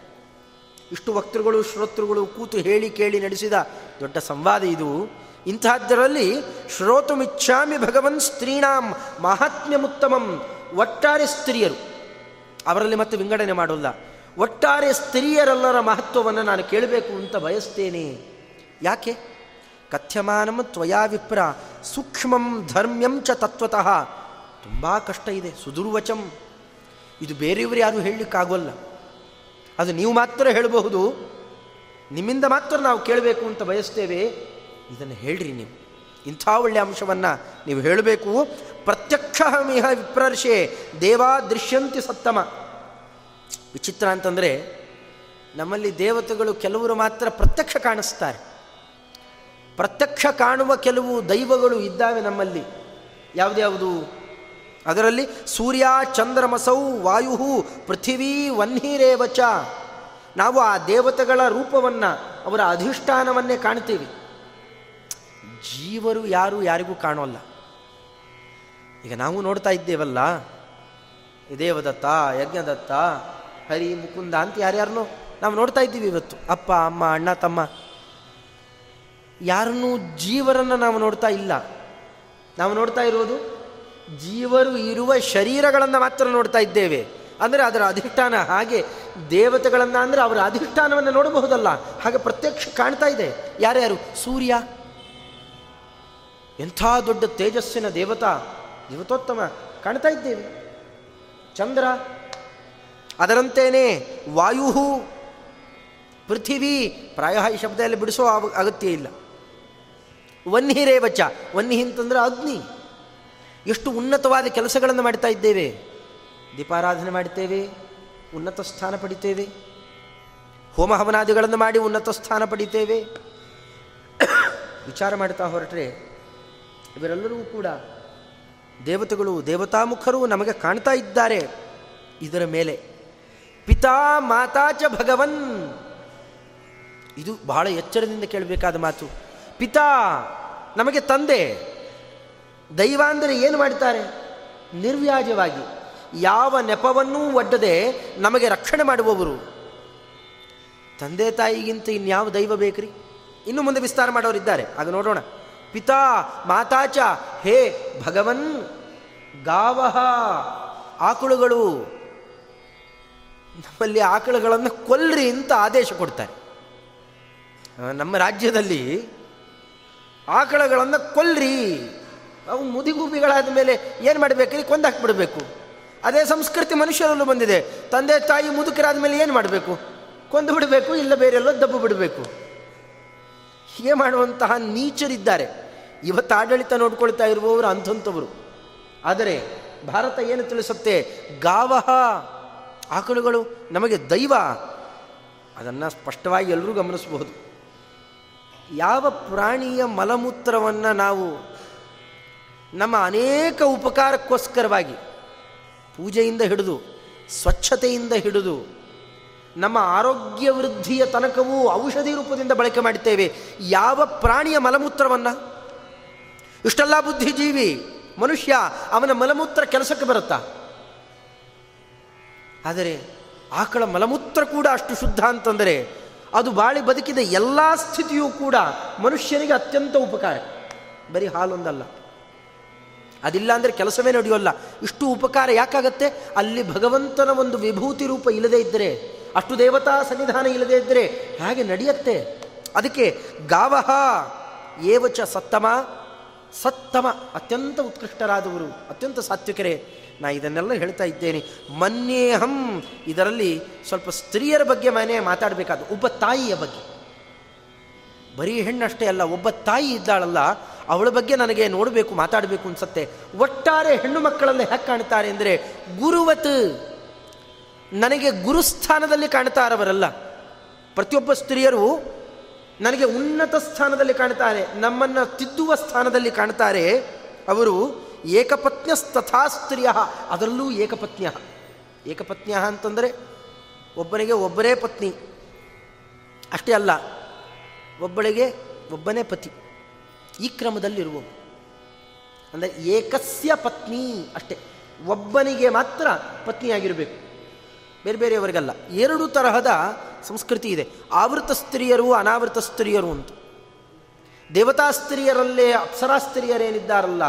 ಇಷ್ಟು ವಕ್ತೃಗಳು, ಶ್ರೋತೃಗಳು ಕೂತು ಹೇಳಿ ಕೇಳಿ ನಡೆಸಿದ ದೊಡ್ಡ ಸಂವಾದ ಇದು. ಇಂತಹದ್ದರಲ್ಲಿ ಶ್ರೋತುಮಿಚ್ಛಾಮಿ ಭಗವನ್ ಸ್ತ್ರೀಣಾಂ ಮಹಾತ್ಮ್ಯಮುತ್ತಮಂ ಒಟ್ಟಾರೆ ಸ್ತ್ರೀಯರು. ಅವರಲ್ಲಿ ಮತ್ತೆ ವಿಂಗಡಣೆ ಮಾಡೋಲ್ಲ. ಒಟ್ಟಾರೆ ಸ್ತ್ರೀಯರೆಲ್ಲರ ಮಹತ್ವವನ್ನು ನಾನು ಕೇಳಬೇಕು ಅಂತ ಬಯಸ್ತೇನೆ. ಯಾಕೆ? ಕಥ್ಯಮಾನಂ ತ್ವಯಾ ವಿಪ್ರ, ಸೂಕ್ಷ್ಮಂ ಧರ್ಮ್ಯಂ ಚ ತತ್ವತಃ. ತುಂಬ ಕಷ್ಟ ಇದೆ, ಸುದುರ್ವಚಂ. ಇದು ಬೇರೆಯವರು ಯಾರು ಹೇಳಲಿಕ್ಕಾಗೋಲ್ಲ. ಅದು ನೀವು ಮಾತ್ರ ಹೇಳಬಹುದು. ನಿಮ್ಮಿಂದ ಮಾತ್ರ ನಾವು ಕೇಳಬೇಕು ಅಂತ ಬಯಸ್ತೇವೆ. ಇದನ್ನು ಹೇಳ್ರಿ ನೀವು. ಇಂಥ ಒಳ್ಳೆಯ ಅಂಶವನ್ನು ನೀವು ಹೇಳಬೇಕು. ಪ್ರತ್ಯಕ್ಷ ಮಿಹ ವಿಪ್ರರ್ಷೆ ದೇವಾ ದೃಶ್ಯಂತಿ ಸತ್ತಮ. ವಿಚಿತ್ರ ಅಂತಂದರೆ ನಮ್ಮಲ್ಲಿ ದೇವತೆಗಳು ಕೆಲವರು ಮಾತ್ರ ಪ್ರತ್ಯಕ್ಷ ಕಾಣಿಸ್ತಾರೆ. ಪ್ರತ್ಯಕ್ಷ ಕಾಣುವ ಕೆಲವು ದೈವಗಳು ಇದ್ದಾವೆ ನಮ್ಮಲ್ಲಿ. ಯಾವುದ್ಯಾವುದು? ಅದರಲ್ಲಿ ಸೂರ್ಯ, ಚಂದ್ರಮಸೌ ವಾಯು ಪೃಥಿವೀ ವನ್ಹಿರೇವಚ ನಾವು ಆ ದೇವತೆಗಳ ರೂಪವನ್ನು, ಅವರ ಅಧಿಷ್ಠಾನವನ್ನೇ ಕಾಣ್ತೀವಿ. ಜೀವರು ಯಾರು ಯಾರಿಗೂ ಕಾಣೋಲ್ಲ. ಈಗ ನಾವು ನೋಡ್ತಾ ಇದ್ದೇವಲ್ಲ ದೇವದತ್ತ, ಯಜ್ಞದತ್ತ, ಹರಿ, ಮುಕುಂದ ಅಂತ ಯಾರ್ಯಾರನ್ನೋ ನಾವು ನೋಡ್ತಾ ಇದ್ದೀವಿ ಇವತ್ತು. ಅಪ್ಪ, ಅಮ್ಮ, ಅಣ್ಣ, ತಮ್ಮ. ಯಾರನ್ನೂ ಜೀವರನ್ನು ನಾವು ನೋಡ್ತಾ ಇಲ್ಲ. ನಾವು ನೋಡ್ತಾ ಇರೋದು ಜೀವರು ಇರುವ ಶರೀರಗಳನ್ನು ಮಾತ್ರ ನೋಡ್ತಾ ಇದ್ದೇವೆ. ಅಂದರೆ ಅದರ ಅಧಿಷ್ಠಾನ ಹಾಗೆ ದೇವತೆಗಳನ್ನು ಅಂದರೆ ಅವರ ಅಧಿಷ್ಠಾನವನ್ನು ನೋಡಬಹುದಲ್ಲ. ಹಾಗೆ ಪ್ರತ್ಯಕ್ಷ ಕಾಣ್ತಾ ಇದೆ. ಯಾರ್ಯಾರು? ಸೂರ್ಯ. ಎಂಥ ದೊಡ್ಡ ತೇಜಸ್ಸಿನ ದೇವತಾ ದೇವತೋತ್ತಮ ಕಾಣ್ತಾ ಇದ್ದೇವೆ. ಚಂದ್ರ. ಅದರಂತೇನೆ ವಾಯು ಪೃಥಿವಿ. ಪ್ರಾಯ ಈ ಶಬ್ದದಲ್ಲಿ ಬಿಡಿಸೋ ಅಗತ್ಯ ಇಲ್ಲ. ವನ್ಹಿರೇವಚ ವನ್ಹಿ ಅಂತಂದ್ರೆ ಅಗ್ನಿ. ಎಷ್ಟು ಉನ್ನತವಾದ ಕೆಲಸಗಳನ್ನು ಮಾಡ್ತಾ ಇದ್ದೇವೆ. ದೀಪಾರಾಧನೆ ಮಾಡ್ತೇವೆ ಉನ್ನತ ಸ್ಥಾನ ಪಡಿತೇವೆ. ಹೋಮ ಹವನಾದಿಗಳನ್ನು ಮಾಡಿ ಉನ್ನತ ಸ್ಥಾನ ಪಡಿತೇವೆ. ವಿಚಾರ ಮಾಡ್ತಾ ಹೊರಟ್ರೆ, ಇವರೆಲ್ಲರೂ ಕೂಡ ದೇವತೆಗಳು, ದೇವತಾಮುಖರು ನಮಗೆ ಕಾಣ್ತಾ ಇದ್ದಾರೆ. ಇದರ ಮೇಲೆ, ಪಿತಾ ಮಾತಾಚ ಭಗವನ್. ಇದು ಬಹಳ ಎಚ್ಚರದಿಂದ ಕೇಳಬೇಕಾದ ಮಾತು. ಪಿತಾ, ನಮಗೆ ತಂದೆ. ದೈವ ಅಂದರೆ ಏನು ಮಾಡ್ತಾರೆ? ನಿರ್ವ್ಯಾಜವಾಗಿ ಯಾವ ನೆಪವನ್ನೂ ಒಡ್ಡದೆ ನಮಗೆ ರಕ್ಷಣೆ ಮಾಡುವವರು. ತಂದೆ ತಾಯಿಗಿಂತ ಇನ್ಯಾವ ದೈವ ಬೇಕ್ರಿ? ಇನ್ನು ಮುಂದೆ ವಿಸ್ತಾರ ಮಾಡೋರಿದ್ದಾರೆ. ಆಗ ನೋಡೋಣ. ಪಿತಾ, ಮಾತಾಚ, ಹೇ ಭಗವನ್, ಗಾವಹ, ಆಕಳುಗಳು. ನಮ್ಮಲ್ಲಿ ಆಕಳುಗಳನ್ನು ಕೊಲ್ರಿ ಅಂತ ಆದೇಶ ಕೊಡ್ತಾರೆ. ನಮ್ಮ ರಾಜ್ಯದಲ್ಲಿ ಆಕಳುಗಳನ್ನು ಕೊಲ್ರಿ. ಅವು ಮುದಿಗೂಬಿಗಳಾದ ಮೇಲೆ ಏನು ಮಾಡಬೇಕ್ರಿ ಕೊಂದಾಕ್ಬಿಡ್ಬೇಕು ಅದೇ ಸಂಸ್ಕೃತಿ ಮನುಷ್ಯರಲ್ಲೂ ಬಂದಿದೆ. ತಂದೆ ತಾಯಿ ಮುದುಕರಾದ ಮೇಲೆ ಏನು ಮಾಡಬೇಕು? ಕೊಂದು ಬಿಡಬೇಕು, ಇಲ್ಲ ಬೇರೆಲ್ಲೋ ದಬ್ಬು ಬಿಡಬೇಕು. ಹೀಗೆ ಮಾಡುವಂತಹ ನೀಚರಿದ್ದಾರೆ. ಇವತ್ತು ಆಡಳಿತ ನೋಡ್ಕೊಳ್ತಾ ಇರುವವರು ಅಂಥಂಥವರು. ಆದರೆ ಭಾರತ ಏನು ತಿಳಿಸುತ್ತೆ? ಗಾವಹ. ಆಕಳುಗಳು ನಮಗೆ ದೈವ. ಅದನ್ನು ಸ್ಪಷ್ಟವಾಗಿ ಎಲ್ಲರೂ ಗಮನಿಸಬಹುದು. ಯಾವ ಪ್ರಾಣಿಯ ಮಲಮೂತ್ರವನ್ನು ನಾವು ನಮ್ಮ ಅನೇಕ ಉಪಕಾರಕ್ಕೋಸ್ಕರವಾಗಿ ಪೂಜೆಯಿಂದ ಹಿಡಿದು, ಸ್ವಚ್ಛತೆಯಿಂದ ಹಿಡಿದು, ನಮ್ಮ ಆರೋಗ್ಯ ವೃದ್ಧಿಯ ತನಕವೂ ಔಷಧಿ ರೂಪದಿಂದ ಬಳಕೆ ಮಾಡುತ್ತೇವೆ ಯಾವ ಪ್ರಾಣಿಯ ಮಲಮೂತ್ರವನ್ನು? ಇಷ್ಟೆಲ್ಲ ಬುದ್ಧಿಜೀವಿ ಮನುಷ್ಯ ಅವನ ಮಲಮೂತ್ರ ಕೆಲಸಕ್ಕೆ ಬರುತ್ತಾ? ಆದರೆ ಆಕಳ ಮಲಮೂತ್ರ ಕೂಡ ಅಷ್ಟು ಶುದ್ಧ ಅಂತಂದರೆ ಅದು ಬಾಳಿ ಬದುಕಿದ ಎಲ್ಲ ಸ್ಥಿತಿಯೂ ಕೂಡ ಮನುಷ್ಯನಿಗೆ ಅತ್ಯಂತ ಉಪಕಾರ. ಬರೀ ಹಾಲೊಂದಲ್ಲ. ಅದಿಲ್ಲ ಅಂದರೆ ಕೆಲಸವೇ ನಡೆಯೋಲ್ಲ. ಇಷ್ಟು ಉಪಕಾರ ಯಾಕಾಗತ್ತೆ? ಅಲ್ಲಿ ಭಗವಂತನ ಒಂದು ವಿಭೂತಿ ರೂಪ ಇಲ್ಲದೇ ಇದ್ದರೆ ಅಷ್ಟು ದೇವತಾ ಸನ್ನಿಧಾನ ಇಲ್ಲದೇ ಇದ್ದರೆ ಹಾಗೆ ನಡೆಯುತ್ತೆ? ಅದಕ್ಕೆ ಗಾವಹ ಏವಚ ಸತ್ತಮ ಸತ್ತಮ, ಅತ್ಯಂತ ಉತ್ಕೃಷ್ಟರಾದವರು, ಅತ್ಯಂತ ಸಾತ್ವಿಕರೇ, ನಾ ಇದನ್ನೆಲ್ಲ ಹೇಳ್ತಾ ಇದ್ದೇನೆ. ಮನ್ಯೇಹಂ, ಇದರಲ್ಲಿ ಸ್ವಲ್ಪ ಸ್ತ್ರೀಯರ ಬಗ್ಗೆ ಮನೆ ಮಾತಾಡಬೇಕಾದ, ಒಬ್ಬ ತಾಯಿಯ ಬಗ್ಗೆ. ಬರೀ ಹೆಣ್ಣಷ್ಟೇ ಅಲ್ಲ, ಒಬ್ಬ ತಾಯಿ ಇದ್ದಾಳಲ್ಲ ಅವಳ ಬಗ್ಗೆ ನನಗೆ ನೋಡಬೇಕು, ಮಾತಾಡಬೇಕು ಅನ್ಸತ್ತೆ. ಒಟ್ಟಾರೆ ಹೆಣ್ಣು ಮಕ್ಕಳಲ್ಲಿ ಹೇಗೆ ಕಾಣ್ತಾರೆ ಅಂದರೆ ಗುರುವತ್ ನನಗೆ ಗುರುಸ್ಥಾನದಲ್ಲಿ ಕಾಣ್ತಾರವರಲ್ಲ ಪ್ರತಿಯೊಬ್ಬ ಸ್ತ್ರೀಯರು ನನಗೆ ಉನ್ನತ ಸ್ಥಾನದಲ್ಲಿ ಕಾಣ್ತಾರೆ, ನಮ್ಮನ್ನು ತಿದ್ದುವ ಸ್ಥಾನದಲ್ಲಿ ಕಾಣ್ತಾರೆ. ಅವರು ಏಕಪತ್ನ್ಯಸ್ತಥಾ ಸ್ತ್ರೀಯ ಅದರಲ್ಲೂ ಏಕಪತ್ನಿಯ. ಏಕಪತ್ನಿಯ ಅಂತಂದರೆ ಒಬ್ಬನಿಗೆ ಒಬ್ಬರೇ ಪತ್ನಿ. ಅಷ್ಟೇ ಅಲ್ಲ, ಒಬ್ಬಳಿಗೆ ಒಬ್ಬನೇ ಪತಿ. ಈ ಕ್ರಮದಲ್ಲಿರುವ ಅಂದರೆ ಏಕಸ್ಯ ಪತ್ನಿ ಅಷ್ಟೇ. ಒಬ್ಬನಿಗೆ ಮಾತ್ರ ಪತ್ನಿಯಾಗಿರಬೇಕು. ಬೇರೆ ಬೇರೆಯವರಿಗಲ್ಲ. ಎರಡು ತರಹದ ಸಂಸ್ಕೃತಿ ಇದೆ. ಆವೃತ ಸ್ತ್ರೀಯರು, ಅನಾವೃತ ಸ್ತ್ರೀಯರು ಅಂತ. ದೇವತಾ ಸ್ತ್ರೀಯರಲ್ಲೇ ಅಪ್ಸರಾ ಸ್ತ್ರೀಯರೇನಿದ್ದಾರಲ್ಲ,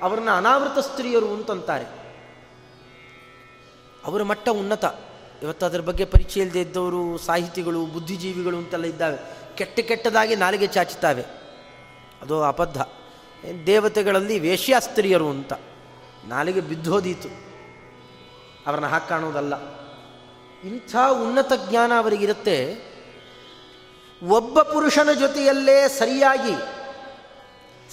ಅವರನ್ನ ಅನಾವೃತ ಸ್ತ್ರೀಯರು ಅಂತಂತಾರೆ ಅವರ ಮಟ್ಟ ಉನ್ನತ. ಇವತ್ತು ಅದರ ಬಗ್ಗೆ ಪರಿಚಯ ಇಲ್ಲದೆ ಇದ್ದವರು, ಸಾಹಿತಿಗಳು, ಬುದ್ಧಿಜೀವಿಗಳು ಅಂತೆಲ್ಲ ಇದ್ದಾವೆ. ಕೆಟ್ಟ ಕೆಟ್ಟದಾಗಿ ನಾಲಿಗೆ ಚಾಚುತ್ತಾವೆ ಅದು ಅಬದ್ಧ. ದೇವತೆಗಳಲ್ಲಿ ವೇಶ್ಯಾಸ್ತ್ರೀಯರು ಅಂತ. ನಾಲಿಗೆ ಬಿದ್ದೋದೀತು. ಅವ್ರನ್ನ ಹಾಕಿ ಕಾಣೋದಲ್ಲ ಇಂಥ ಉನ್ನತ ಜ್ಞಾನ ಅವರಿಗಿರುತ್ತೆ. ಒಬ್ಬ ಪುರುಷನ ಜೊತೆಯಲ್ಲೇ ಸರಿಯಾಗಿ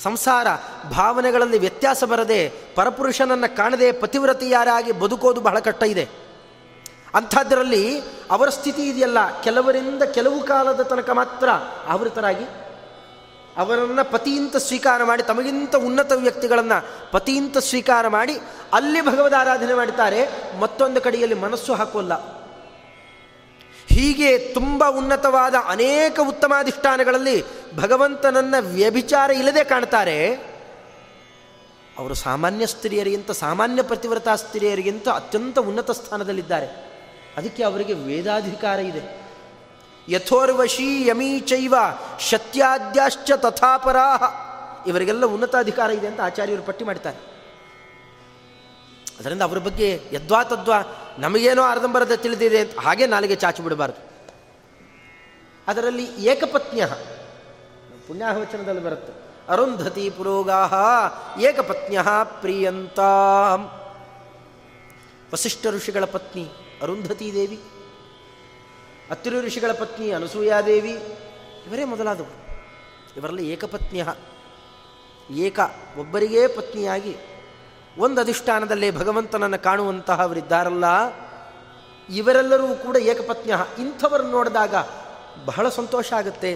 ಸಂಸಾರ, ಭಾವನೆಗಳಲ್ಲಿ ವ್ಯತ್ಯಾಸ ಬರದೆ ಪರಪುರುಷನನ್ನು ಕಾಣದೆ ಪತಿವ್ರತಿಯಾರಾಗಿ ಬದುಕೋದು ಬಹಳ ಕಷ್ಟ ಇದೆ. ಅಂಥದ್ರಲ್ಲಿ ಅವರ ಸ್ಥಿತಿ ಇದೆಯಲ್ಲ. ಕೆಲವರಿಂದ ಕೆಲವು ಕಾಲದ ತನಕ ಮಾತ್ರ ಆವೃತರಾಗಿ ಅವರನ್ನು ಪತಿಯಿಂದ ಸ್ವೀಕಾರ ಮಾಡಿ, ತಮಗಿಂತ ಉನ್ನತ ವ್ಯಕ್ತಿಗಳನ್ನು ಪತಿಯಿಂದ ಸ್ವೀಕಾರ ಮಾಡಿ, ಅಲ್ಲಿ ಭಗವದ್ ಆರಾಧನೆ ಮಾಡ್ತಾರೆ ಮತ್ತೊಂದು ಕಡೆಯಲ್ಲಿ ಮನಸ್ಸು ಹಾಕೋಲ್ಲ. ಹೀಗೆ ತುಂಬ ಉನ್ನತವಾದ ಅನೇಕ ಉತ್ತಮಾಧಿಷ್ಠಾನಗಳಲ್ಲಿ ಭಗವಂತನನ್ನು ವ್ಯಭಿಚಾರ ಇಲ್ಲದೆ ಕಾಣ್ತಾರೆ. ಅವರು ಸಾಮಾನ್ಯ ಸ್ತ್ರೀಯರಿಗಿಂತ, ಸಾಮಾನ್ಯ ಪ್ರತಿವ್ರತಾ ಸ್ತ್ರೀಯರಿಗಿಂತ ಅತ್ಯಂತ ಉನ್ನತ ಸ್ಥಾನದಲ್ಲಿದ್ದಾರೆ. ಅದಕ್ಕೆ ಅವರಿಗೆ ವೇದಾಧಿಕಾರ ಇದೆ. ಯಥೋರ್ವಶಿ ಯಮೀಚೈವ ಶತ್ಯಾದ್ಯಾಶ್ಚ ತಥಾಪರಾಹ. ಇವರಿಗೆಲ್ಲ ಉನ್ನತಾಧಿಕಾರ ಇದೆ ಅಂತ ಆಚಾರ್ಯರು ಪಟ್ಟಿ ಮಾಡ್ತಾರೆ ಅದರಿಂದ ಅವರ ಬಗ್ಗೆ ಯದ್ವಾ ತದ್ವಾ ನಮಗೇನೋ ಅರ್ಧಂಬರದ ತಿಳಿದಿದೆ ಅಂತ ಹಾಗೆ ನಾಲಿಗೆ ಚಾಚು ಬಿಡಬಾರ್ದು. ಅದರಲ್ಲಿ ಏಕಪತ್ನ್ಯ ಪುಣ್ಯಾಹವಚನದಲ್ಲಿ ಬರುತ್ತೆ. ಅರುಂಧತಿ ಪುರೋಗಾಹ ಏಕಪತ್ನ್ಯ ಪ್ರಿಯಂತ. ವಸಿಷ್ಠ ಋಷಿಗಳ ಪತ್ನಿ ಅರುಂಧತಿ ದೇವಿ. ಅತ್ತಿರು ಋಷಿಗಳ ಪತ್ನಿ ಅನಸೂಯಾದೇವಿ, ಇವರೇ ಮೊದಲಾದವರು. ಇವರಲ್ಲಿ ಏಕಪತ್ನಿಯ, ಏಕ ಒಬ್ಬರಿಗೇ ಪತ್ನಿಯಾಗಿ ಒಂದು ಅಧಿಷ್ಠಾನದಲ್ಲೇ ಭಗವಂತನನ್ನು ಕಾಣುವಂತಹವರಿದ್ದಾರಲ್ಲ ಇವರೆಲ್ಲರೂ ಕೂಡ ಏಕಪತ್ನಿಯ. ಇಂಥವರನ್ನು ನೋಡಿದಾಗ ಬಹಳ ಸಂತೋಷ ಆಗುತ್ತೆ.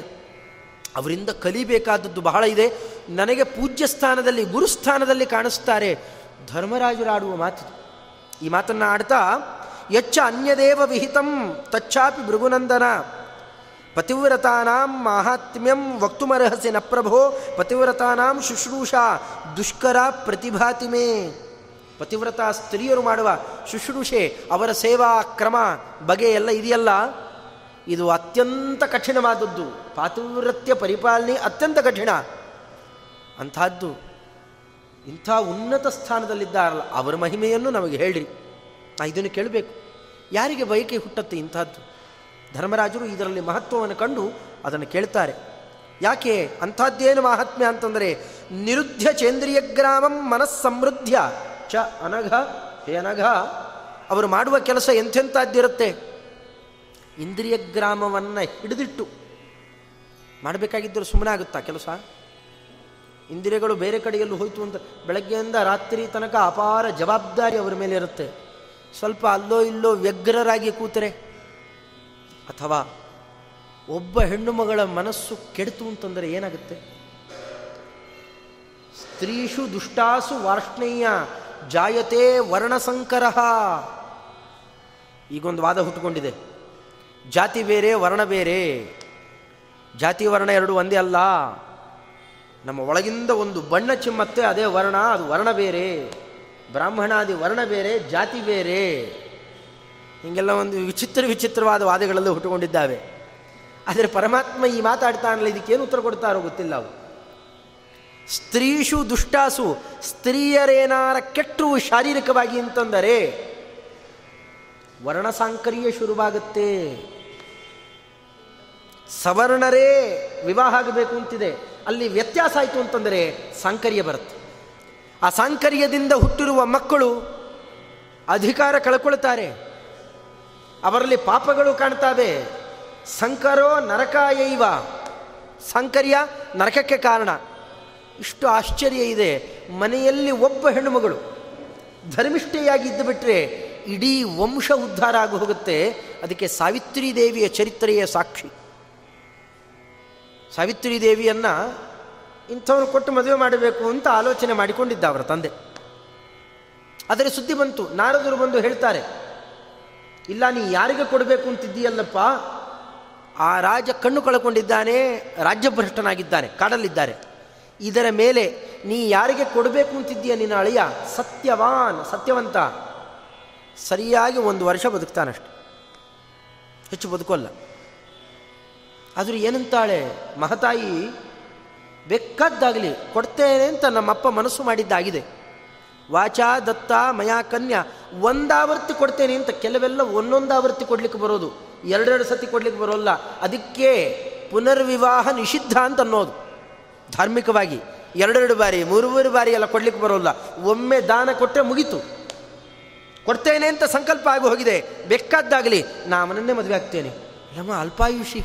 ಅವರಿಂದ ಕಲಿಬೇಕಾದದ್ದು ಬಹಳ ಇದೆ. ನನಗೆ ಪೂಜ್ಯ ಸ್ಥಾನದಲ್ಲಿ ಗುರುಸ್ಥಾನದಲ್ಲಿ ಕಾಣಿಸ್ತಾರೆ. ಧರ್ಮರಾಜರಾಡುವ ಮಾತು ಈ ಮಾತನ್ನು ಆಡ್ತಾ ಎಚ್ಚ ಅನ್ಯದೇವ ವಿಹಿತಂ, ತಚ್ಚಾಪಿ ಭೃಗುನಂದನ. ಪತಿವ್ರತಾನಾಂ ಮಾಹಾತ್ಮ್ಯಂ ವಕ್ತುಮರ್ಹಸಿ ನ ಪ್ರಭೋ ಪತಿವ್ರತಾನಾಂ ಶುಶ್ರೂಷಾ ದುಷ್ಕರ ಪ್ರತಿಭಾತಿಮೇ. ಪತಿವ್ರತ ಸ್ತ್ರೀಯರು ಮಾಡುವ ಶುಶ್ರೂಷೆ, ಅವರ ಸೇವಾ ಕ್ರಮ ಬಗೆ ಎಲ್ಲ ಇದೆಯಲ್ಲ? ಇದು ಅತ್ಯಂತ ಕಠಿಣವಾದದ್ದು. ಪಾತಿವ್ರತ್ಯ ಪರಿಪಾಲನೆ ಅತ್ಯಂತ ಕಠಿಣ. ಅಂಥದ್ದು ಇಂಥ ಉನ್ನತ ಸ್ಥಾನದಲ್ಲಿದ್ದಾರಲ್ಲ, ಅವರ ಮಹಿಮೆಯನ್ನು ನಮಗೆ ಹೇಳ್ರಿ. ನಾ ಇದನ್ನು ಕೇಳಬೇಕು. ಯಾರಿಗೆ ಬಯಕೆ ಹುಟ್ಟತ್ತೆ ಇಂಥದ್ದು? ಧರ್ಮರಾಜರು ಇದರಲ್ಲಿ ಮಹತ್ವವನ್ನು ಕಂಡು ಅದನ್ನು ಕೇಳ್ತಾರೆ. ಯಾಕೆ ಅಂಥದ್ದೇನು ಮಹಾತ್ಮ್ಯ ಅಂತಂದರೆ ನಿರುದ್ಧ ಚೇಂದ್ರಿಯ ಗ್ರಾಮಂ ಮನಸ್ಸಮೃದ್ಧ ಚ ಅನಘ ಹೇ ಅನಘ. ಅವರು ಮಾಡುವ ಕೆಲಸ ಎಂಥೆಂಥದ್ದಿರುತ್ತೆ? ಇಂದ್ರಿಯ ಗ್ರಾಮವನ್ನು ಹಿಡಿದಿಟ್ಟು ಮಾಡಬೇಕಾಗಿದ್ದರೂ ಸುಮ್ಮನೆ ಆಗುತ್ತಾ ಕೆಲಸ? ಇಂದ್ರಿಯಗಳು ಬೇರೆ ಕಡೆಯಲ್ಲೂ ಹೋಯ್ತು ಅಂತ ಬೆಳಗ್ಗೆಯಿಂದ ರಾತ್ರಿ ತನಕ ಅಪಾರ ಜವಾಬ್ದಾರಿ ಅವರ ಮೇಲೆ ಇರುತ್ತೆ. ಸ್ವಲ್ಪ ಅಲ್ಲೋ ಇಲ್ಲೋ ವ್ಯಗ್ರರಾಗಿ ಕೂತರೆ. ಅಥವಾ ಒಬ್ಬ ಹೆಣ್ಣು ಮಗಳ ಮನಸ್ಸು ಕೆಡ್ತು ಅಂತಂದರೆ ಏನಾಗುತ್ತೆ? ಸ್ತ್ರೀಷು ದುಷ್ಟಾಸು ವಾರ್ಷ್ಣೇಯ ಜಾಯತೆ ವರ್ಣಸಂಕರ. ಈಗೊಂದು ವಾದ ಹುಟ್ಟುಕೊಂಡಿದೆ. ಜಾತಿ ಬೇರೆ, ವರ್ಣ ಬೇರೆ. ಜಾತಿ ವರ್ಣ ಎರಡು ಒಂದೇ ಅಲ್ಲ. ನಮ್ಮ ಒಳಗಿಂದ ಒಂದು ಬಣ್ಣ ಚಿಮ್ಮತ್ತೆ, ಅದೇ ವರ್ಣ, ಅದು ವರ್ಣ ಬೇರೆ. ಬ್ರಾಹ್ಮಣಾದಿ ವರ್ಣ ಬೇರೆ, ಜಾತಿ ಬೇರೆ. ಹೀಗೆಲ್ಲ ಒಂದು ವಿಚಿತ್ರ ವಿಚಿತ್ರವಾದ ವಾದಗಳಲ್ಲೂ ಹುಟ್ಟುಕೊಂಡಿದ್ದಾವೆ. ಆದರೆ ಪರಮಾತ್ಮ ಈ ಮಾತಾಡ್ತಾನಲ್ಲ, ಇದಕ್ಕೇನು ಉತ್ತರ ಕೊಡ್ತಾರೋ ಗೊತ್ತಿಲ್ಲ ಅವು ಸ್ತ್ರೀಷು ದುಷ್ಟಾಸು, ಸ್ತ್ರೀಯರೇನಾರ ಕೆಟ್ಟರು ಶಾರೀರಿಕವಾಗಿ ಅಂತಂದರೆ ವರ್ಣಸಾಂಕರ್ಯ ಶುರುವಾಗುತ್ತೆ. ಸವರ್ಣರೇ ವಿವಾಹ ಆಗಬೇಕು ಅಂತಿದೆ. ಅಲ್ಲಿ ವ್ಯತ್ಯಾಸ ಆಯಿತು ಅಂತಂದರೆ ಸಾಂಕರ್ಯ ಬರುತ್ತೆ. ಆ ಹುಟ್ಟಿರುವ ಮಕ್ಕಳು ಅಧಿಕಾರ ಕಳ್ಕೊಳ್ತಾರೆ. ಅವರಲ್ಲಿ ಪಾಪಗಳು ಕಾಣ್ತಾವೆ. ಸಂಕರೋ ನರಕಾಯೈವ. ಸಂಕರ್ಯ ನರಕಕ್ಕೆ ಕಾರಣ. ಇಷ್ಟು ಆಶ್ಚರ್ಯ ಇದೆ. ಮನೆಯಲ್ಲಿ ಒಬ್ಬ ಹೆಣ್ಣುಮಗಳು ಧರ್ಮಿಷ್ಠೆಯಾಗಿ ಇದ್ದು ಬಿಟ್ಟರೆ ಇಡೀ ವಂಶ ಉದ್ಧಾರ ಆಗಿ ಹೋಗುತ್ತೆ ಅದಕ್ಕೆ ಸಾವಿತ್ರಿ ದೇವಿಯ ಚರಿತ್ರೆಯ ಸಾಕ್ಷಿ. ಸಾವಿತ್ರಿ ದೇವಿಯನ್ನು ಇಂಥವನು ಕೊಟ್ಟು ಮದುವೆ ಮಾಡಬೇಕು ಅಂತ ಆಲೋಚನೆ ಮಾಡಿಕೊಂಡಿದ್ದ ಅವರ ತಂದೆ. ಆದರೆ ಸುದ್ದಿ ಬಂತು, ನಾರದರು ಬಂದು ಹೇಳ್ತಾರೆ, ಇಲ್ಲ, ನೀ ಯಾರಿಗೆ ಕೊಡಬೇಕು ಅಂತಿದ್ದೀಯಲ್ಲಪ್ಪ? ಆ ರಾಜ ಕಣ್ಣು ಕಳ್ಕೊಂಡಿದ್ದಾನೆ, ರಾಜ್ಯಭ್ರಷ್ಟನಾಗಿದ್ದಾನೆ, ಕಾಡಲ್ಲಿದ್ದಾರೆ. ಇದರ ಮೇಲೆ ನೀ ಯಾರಿಗೆ ಕೊಡಬೇಕು ಅಂತಿದ್ದೀಯ ನಿನ್ನ ಅಳಿಯ? ಸತ್ಯವಾನ್, ಸತ್ಯವಂತ. ಸರಿಯಾಗಿ ಒಂದು ವರ್ಷ ಬದುಕ್ತಾನಷ್ಟೆ. ಹೆಚ್ಚು ಬದುಕೋಲ್ಲ ಆದರೂ ಏನಂತಾಳೆ, ಮಹತಾಯಿ ಬೆಕ್ಕದ್ದಾಗಲಿ ಕೊಡ್ತೇನೆ ಅಂತ ನಮ್ಮಪ್ಪ ಮನಸ್ಸು ಮಾಡಿದ್ದಾಗಿದೆ. ವಾಚಾ ದತ್ತ ಮಯಾ ಕನ್ಯಾ ಒಂದಾವರ್ತಿ ಕೊಡ್ತೇನೆ ಅಂತ ಕೆಲವೆಲ್ಲ ಒಂದೊಂದಾವರ್ತಿ ಕೊಡ್ಲಿಕ್ಕೆ ಬರೋದು. ಎರಡೆರಡು ಸತಿ ಕೊಡ್ಲಿಕ್ಕೆ ಬರೋಲ್ಲ. ಅದಕ್ಕೆ ಪುನರ್ವಿವಾಹ ನಿಷಿದ್ಧ ಅಂತ ಅನ್ನೋದು. ಧಾರ್ಮಿಕವಾಗಿ ಎರಡೆರಡು ಬಾರಿ ಮೂರು ಮೂರು ಬಾರಿ ಎಲ್ಲ ಕೊಡ್ಲಿಕ್ಕೆ ಬರೋಲ್ಲ. ಒಮ್ಮೆ ದಾನ ಕೊಟ್ಟರೆ ಮುಗೀತು. ಕೊಡ್ತೇನೆ ಅಂತ ಸಂಕಲ್ಪ ಆಗಿ ಹೋಗಿದೆ. ಬೇಕಾದ್ದಾಗಲಿ ನಾ ಅವನನ್ನೇ ಮದುವೆ ಆಗ್ತೇನೆ. ನಮ್ಮ ಅಲ್ಪಾಯುಷಿ.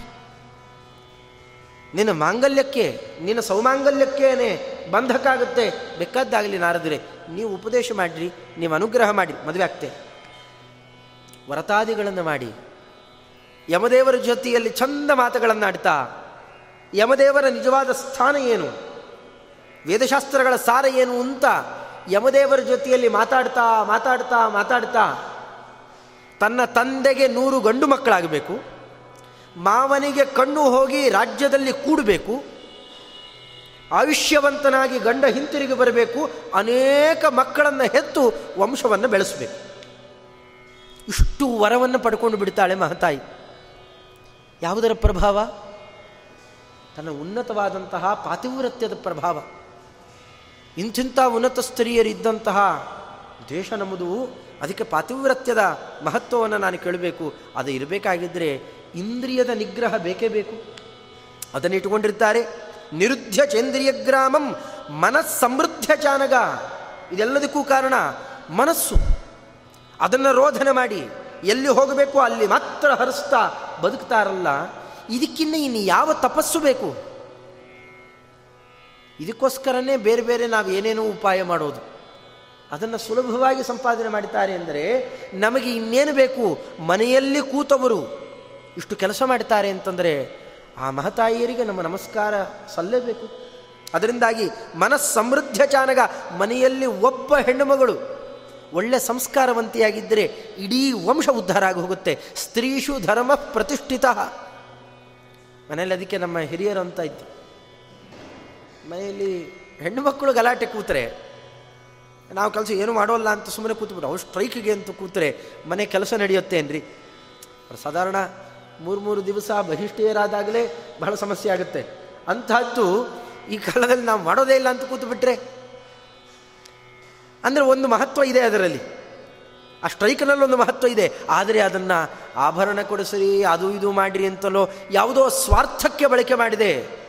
ನಿನ್ನ ಮಾಂಗಲ್ಯಕ್ಕೆ, ನಿನ್ನ ಸೌಮಾಂಗಲ್ಯಕ್ಕೇನೆ ಬಂಧಕ್ಕಾಗುತ್ತೆ. ಬೇಕಾದ್ದಾಗಲಿ ನಾರದ್ರೆ, ನೀವು ಉಪದೇಶ ಮಾಡಿರಿ, ನೀವು ಅನುಗ್ರಹ ಮಾಡಿ, ಮದುವೆ ಆಗ್ತೆ ವ್ರತಾದಿಗಳನ್ನು ಮಾಡಿ. ಯಮದೇವರ ಜೊತೆಯಲ್ಲಿ ಚಂದ ಮಾತುಗಳನ್ನು ಆಡ್ತಾ ಯಮದೇವರ ನಿಜವಾದ ಸ್ಥಾನ ಏನು? ವೇದಶಾಸ್ತ್ರಗಳ ಸಾರ ಏನು ಅಂತ ಯಮದೇವರ ಜೊತೆಯಲ್ಲಿ ಮಾತಾಡ್ತಾ ಮಾತಾಡ್ತಾ ಮಾತಾಡ್ತಾ, ತನ್ನ ತಂದೆಗೆ ನೂರು ಗಂಡು ಮಕ್ಕಳಾಗಬೇಕು. ಮಾವನಿಗೆ ಕಣ್ಣು ಹೋಗಿ ರಾಜ್ಯದಲ್ಲಿ ಕೂಡಬೇಕು, ಆಯುಷ್ಯವಂತನಾಗಿ ಗಂಡ ಹಿಂತಿರುಗಿ ಬರಬೇಕು, ಅನೇಕ ಮಕ್ಕಳನ್ನು ಹೆತ್ತು ವಂಶವನ್ನು ಬೆಳೆಸಬೇಕು. ಇಷ್ಟು ವರವನ್ನು ಪಡ್ಕೊಂಡು ಬಿಡ್ತಾಳೆ ಮಹತಾಯಿ. ಯಾವುದರ ಪ್ರಭಾವ? ತನ್ನ ಉನ್ನತವಾದಂತಹ ಪಾತಿವ್ರತ್ಯದ ಪ್ರಭಾವ. ಇಂಥಿಂಥ ಉನ್ನತ ಸ್ತ್ರೀಯರಿದ್ದಂತಹ ದೇಶ ನಮ್ಮದು, ಅದಕ್ಕೆ ಪಾತಿವ್ರತ್ಯದ ಮಹತ್ವವನ್ನು ನಾನು ಕೇಳಬೇಕು. ಅದು ಇರಬೇಕಾಗಿದ್ದರೆ ಇಂದ್ರಿಯದ ನಿಗ್ರಹ ಬೇಕೇ ಬೇಕು. ಅದನ್ನು ಇಟ್ಟುಕೊಂಡಿರ್ತಾರೆ. ನಿರುದ್ಧ ಚೇಂದ್ರಿಯ ಗ್ರಾಮಂ ಮನಸ್ಸಮೃದ್ಧ ಜಾನಗ. ಇದೆಲ್ಲದಕ್ಕೂ ಕಾರಣ ಮನಸ್ಸು. ಅದನ್ನು ರೋಧನೆ ಮಾಡಿ ಎಲ್ಲಿ ಹೋಗಬೇಕು ಅಲ್ಲಿ ಮಾತ್ರ ಹರಿಸ್ತಾ ಬದುಕ್ತಾರಲ್ಲ. ಇದಕ್ಕಿನ್ನ ಇನ್ನು ಯಾವ ತಪಸ್ಸು ಬೇಕು? ಇದಕ್ಕೋಸ್ಕರನೇ ಬೇರೆ ಬೇರೆ ನಾವು ಏನೇನೋ ಉಪಾಯ ಮಾಡೋದು. ಅದನ್ನು ಸುಲಭವಾಗಿ ಸಂಪಾದನೆ ಮಾಡಿದ್ದಾರೆ ಅಂದರೆ ನಮಗೆ ಇನ್ನೇನು ಬೇಕು? ಮನೆಯಲ್ಲಿ ಕೂತವರು. ಇಷ್ಟು ಕೆಲಸ ಮಾಡ್ತಾರೆ ಅಂತಂದರೆ ಆ ಮಹತಾಯಿಯರಿಗೆ ನಮ್ಮ ನಮಸ್ಕಾರ ಸಲ್ಲಬೇಕು. ಅದರಿಂದಾಗಿ ಮನಸ್ಸಮೃದ್ಧ ಚಾನಗ ಮನೆಯಲ್ಲಿ ಒಬ್ಬ ಹೆಣ್ಣುಮಗಳು ಒಳ್ಳೆ ಸಂಸ್ಕಾರವಂತಿಯಾಗಿದ್ದರೆ ಇಡೀ ವಂಶ ಉದ್ಧಾರ ಆಗಿ ಹೋಗುತ್ತೆ. ಸ್ತ್ರೀಷು ಧರ್ಮ ಪ್ರತಿಷ್ಠಿತ. ಮನೆಯಲ್ಲಿ ಅದಕ್ಕೆ ನಮ್ಮ ಹಿರಿಯರು ಅಂತ ಇದ್ದು ಮನೆಯಲ್ಲಿ ಹೆಣ್ಣು ಮಕ್ಕಳು ಗಲಾಟೆ ಕೂತರೆ, ನಾವು ಕೆಲಸ ಏನು ಮಾಡೋಲ್ಲ ಅಂತ ಸುಮ್ಮನೆ ಕೂತ್ಬಿಟ್ಟು, ಅವ್ರು ಸ್ಟ್ರೈಕಿಗೆ ಅಂತ ಕೂತರೆ ಮನೆ ಕೆಲಸ ನಡೆಯುತ್ತೇನ್ರಿ? ಸಾಧಾರಣ ಮೂರು ಮೂರು ದಿವಸ ಬಹಿಷ್ಠೆಯರಾದಾಗಲೇ ಬಹಳ ಸಮಸ್ಯೆ ಆಗುತ್ತೆ. ಅಂತಹದ್ದು ಈ ಕಾಲದಲ್ಲಿ ನಾವು ಮಾಡೋದೇ ಇಲ್ಲ ಅಂತ ಕೂತು ಬಿಟ್ರೆ ಅಂದರೆ ಒಂದು ಮಹತ್ವ ಇದೆ ಅದರಲ್ಲಿ. ಆ ಸ್ಟ್ರೈಕ್ನಲ್ಲಿ ಒಂದು ಮಹತ್ವ ಇದೆ. ಆದರೆ ಅದನ್ನು ಆಭರಣ ಕೊಡಿಸ್ರಿ, ಅದು ಇದು ಮಾಡಿರಿ ಅಂತಲೋ ಯಾವುದೋ ಸ್ವಾರ್ಥಕ್ಕೆ ಬಳಕೆ ಮಾಡಿದೆ.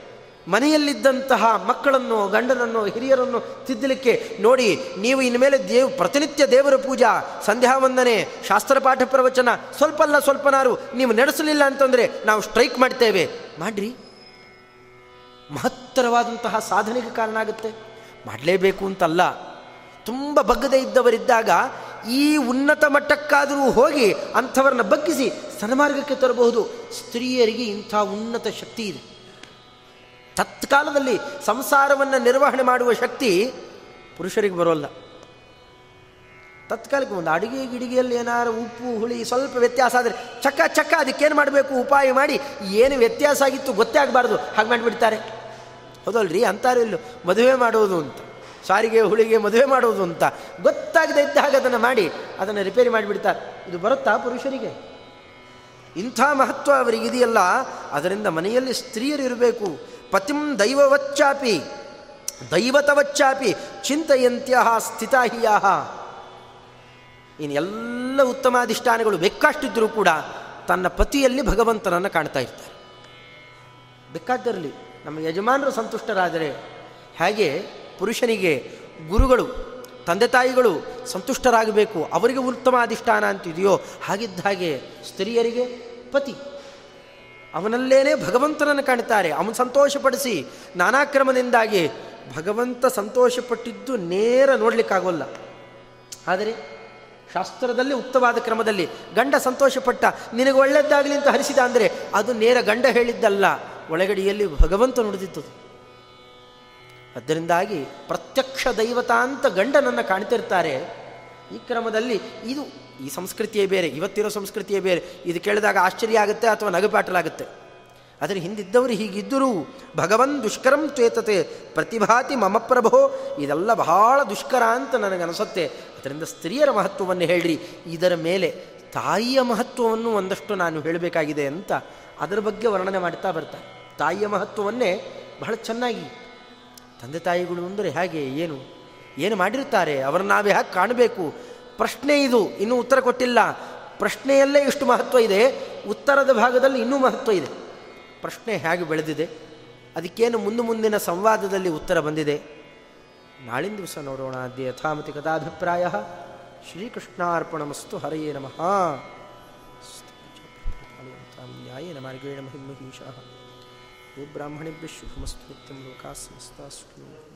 ಮನೆಯಲ್ಲಿದ್ದಂತಹ ಮಕ್ಕಳನ್ನು, ಗಂಡನನ್ನು, ಹಿರಿಯರನ್ನು ತಿದ್ದಲಿಕ್ಕೆ ನೋಡಿ, ನೀವು ಇನ್ಮೇಲೆ ದೇವ್, ಪ್ರತಿನಿತ್ಯ ದೇವರ ಪೂಜಾ, ಸಂಧ್ಯಾ ವಂದನೆ, ಶಾಸ್ತ್ರ ಪಾಠ ಪ್ರವಚನ ಸ್ವಲ್ಪ ಅಲ್ಲ ಸ್ವಲ್ಪನಾರು ನೀವು ನಡೆಸಲಿಲ್ಲ ಅಂತಂದರೆ ನಾವು ಸ್ಟ್ರೈಕ್ ಮಾಡ್ತೇವೆ. ಮಾಡ್ರಿ. ಮಹತ್ತರವಾದಂತಹ ಸಾಧನೆಗೆ ಕಾರಣ ಆಗುತ್ತೆ. ಮಾಡಲೇಬೇಕು ಅಂತಲ್ಲ. ತುಂಬ ಬಗ್ಗದೆ ಇದ್ದವರಿದ್ದಾಗ ಈ ಉನ್ನತ ಮಟ್ಟಕ್ಕಾದರೂ ಹೋಗಿ ಅಂಥವರನ್ನ ಬಗ್ಗಿಸಿ ಸನ್ಮಾರ್ಗಕ್ಕೆ ತರಬಹುದು. ಸ್ತ್ರೀಯರಿಗೆ ಇಂಥ ಉನ್ನತ ಶಕ್ತಿ ಇದೆ. ತತ್ಕಾಲದಲ್ಲಿ ಸಂಸಾರವನ್ನು ನಿರ್ವಹಣೆ ಮಾಡುವ ಶಕ್ತಿ ಪುರುಷರಿಗೆ ಬರೋಲ್ಲ. ತತ್ಕಾಲಕ್ಕೆ ಒಂದು ಅಡುಗೆ ಗಿಡಿಗೆಯಲ್ಲಿ ಏನಾರು ಉಪ್ಪು, ಹುಳಿ ಸ್ವಲ್ಪ ವ್ಯತ್ಯಾಸ ಆದರೆ ಚಕ್ಕ ಚಕ್ಕ ಅದಕ್ಕೇನು ಮಾಡಬೇಕು? ಉಪಾಯ ಮಾಡಿ ಏನು ವ್ಯತ್ಯಾಸ ಆಗಿತ್ತು ಗೊತ್ತೇ ಆಗಬಾರ್ದು. ಹಾಗೆ ಮಾಡಿಬಿಡ್ತಾರೆ. ಹೌದಲ್ರಿ? ಅಂತಾರೆ ಇಲ್ಲೋ, ಮದುವೆ ಮಾಡೋದು ಅಂತ. ಸಾರಿಗೆ, ಹುಳಿಗೆ ಮದುವೆ ಮಾಡೋದು ಅಂತ. ಗೊತ್ತಾಗದೆ ಹಾಗೆ ಅದನ್ನು ಮಾಡಿ, ಅದನ್ನು ರಿಪೇರಿ ಮಾಡಿಬಿಡ್ತಾರೆ. ಇದು ಬರುತ್ತಾ ಪುರುಷರಿಗೆ? ಇಂಥ ಮಹತ್ವ ಅವರಿಗಿದೆಯಲ್ಲ. ಅದರಿಂದ ಮನೆಯಲ್ಲಿ ಸ್ತ್ರೀಯರು ಇರಬೇಕು. ಪತಿಂ ದೈವವಚ್ಚಾಪಿ, ದೈವತವಚ್ಚಾಪಿ ಚಿಂತೆಯಂತ್ಯ ಸ್ಥಿತಾಹಿಯ ಇನ್ನು ಎಲ್ಲ ಉತ್ತಮಾಧಿಷ್ಠಾನಗಳು ಬೆಕ್ಕಾಷ್ಟಿದ್ದರೂ ಕೂಡ ತನ್ನ ಪತಿಯಲ್ಲಿ ಭಗವಂತನನ್ನು ಕಾಣ್ತಾ ಇರ್ತಾರೆ. ಬೇಕಾದ್ದರಲ್ಲಿ ನಮ್ಮ ಯಜಮಾನರು ಸಂತುಷ್ಟರಾದರೆ ಹಾಗೆ? ಪುರುಷನಿಗೆ ಗುರುಗಳು, ತಂದೆ ತಾಯಿಗಳು ಸಂತುಷ್ಟರಾಗಬೇಕು, ಅವರಿಗೆ ಉತ್ತಮ ಅಧಿಷ್ಠಾನ ಅಂತಿದೆಯೋ ಹಾಗಿದ್ದ ಹಾಗೆ ಸ್ತ್ರೀಯರಿಗೆ ಪತಿ. ಅವನಲ್ಲೇನೇ ಭಗವಂತನನ್ನು ಕಾಣ್ತಾರೆ ಅವನು ಸಂತೋಷಪಡಿಸಿ ನಾನಾ ಕ್ರಮದಿಂದಾಗಿ ಭಗವಂತ ಸಂತೋಷಪಟ್ಟಿದ್ದು ನೇರ ನೋಡಲಿಕ್ಕಾಗೋಲ್ಲ. ಆದರೆ ಶಾಸ್ತ್ರದಲ್ಲಿ ಉಕ್ತವಾದ ಕ್ರಮದಲ್ಲಿ ಗಂಡ ಸಂತೋಷಪಟ್ಟ ನಿನಗೆ ಒಳ್ಳೆದ್ದಾಗಲಿ ಅಂತ ಹರಿಸಿದ ಅಂದರೆ ಅದು ನೇರ ಗಂಡ ಹೇಳಿದ್ದಲ್ಲ, ಒಳಗಡೆಯಲ್ಲಿ ಭಗವಂತ ನುಡಿದಿತ್ತು ಅದರಿಂದಾಗಿ ಪ್ರತ್ಯಕ್ಷ ದೈವತ ಅಂತ ಗಂಡನನ್ನು ಕಾಣ್ತಿರ್ತಾರೆ. ಈ ಕ್ರಮದಲ್ಲಿ ಇದು ಈ ಸಂಸ್ಕೃತಿಯೇ ಬೇರೆ, ಇವತ್ತಿರೋ ಸಂಸ್ಕೃತಿಯೇ ಬೇರೆ. ಇದು ಕೇಳಿದಾಗ ಆಶ್ಚರ್ಯ ಆಗುತ್ತೆ ಅಥವಾ ನಗುಪಾಟಲಾಗುತ್ತೆ? ಆದರೆ ಹಿಂದಿದ್ದವರು ಹೀಗಿದ್ದರೂ ಭಗವನ್ ದುಷ್ಕರಂ ಚೇತತೆ, ಪ್ರತಿಭಾತಿ ಮಮ ಪ್ರಭೋ, ಇದೆಲ್ಲ ಬಹಳ ದುಷ್ಕರ ಅಂತ ನನಗನಿಸುತ್ತೆ. ಅದರಿಂದ ಸ್ತ್ರೀಯರ ಮಹತ್ವವನ್ನು ಹೇಳ್ರಿ. ಇದರ ಮೇಲೆ ತಾಯಿಯ ಮಹತ್ವವನ್ನು ಒಂದಷ್ಟು ನಾನು ಹೇಳಬೇಕಾಗಿದೆ ಅಂತ ಅದರ ಬಗ್ಗೆ ವರ್ಣನೆ ಮಾಡ್ತಾ ಬರ್ತಾರೆ. ತಾಯಿಯ ಮಹತ್ವವನ್ನೇ ಬಹಳ ಚೆನ್ನಾಗಿ ತಂದೆ ತಾಯಿಗಳು ಅಂದರೆ ಹೇಗೆ, ಏನು ಏನು ಮಾಡಿರ್ತಾರೆ ಅವರನ್ನು ನಾವೇ ಹಾಗೆ ಕಾಣಬೇಕು? ಪ್ರಶ್ನೆ ಇದು, ಇನ್ನೂ ಉತ್ತರ ಕೊಟ್ಟಿಲ್ಲ. ಪ್ರಶ್ನೆಯಲ್ಲೇ ಇಷ್ಟು ಮಹತ್ವ ಇದೆ, ಉತ್ತರದ ಭಾಗದಲ್ಲಿ ಇನ್ನೂ ಮಹತ್ವ ಇದೆ. ಪ್ರಶ್ನೆ ಹೇಗೆ ಬೆಳೆದಿದೆ? ಅದಕ್ಕೇನು ಮುಂದೆ ಮುಂದಿನ ಸಂವಾದದಲ್ಲಿ ಉತ್ತರ ಬಂದಿದೆ. ನಾಳಿನ ದಿವಸ ನೋಡೋಣ. ಅದೇ ಯಥಾಮತಿ ಕಥಾಭಿಪ್ರಾಯ. ಶ್ರೀಕೃಷ್ಣಾರ್ಪಣಮಸ್ತು ಹರೆಯೇ ನಮಃ. ನ್ಯಾಯೇನ ಮಾರ್ಗೇಣ ಮಹಿಮಹೀಶಃ ಗೋಬ್ರಾಹ್ಮಣೇಭ್ಯ ಶುಭಮಸ್ತು ನಿತ್ಯಂ ಲೋಕಾಸ್ಮಸ್ತಾಸ್ತು.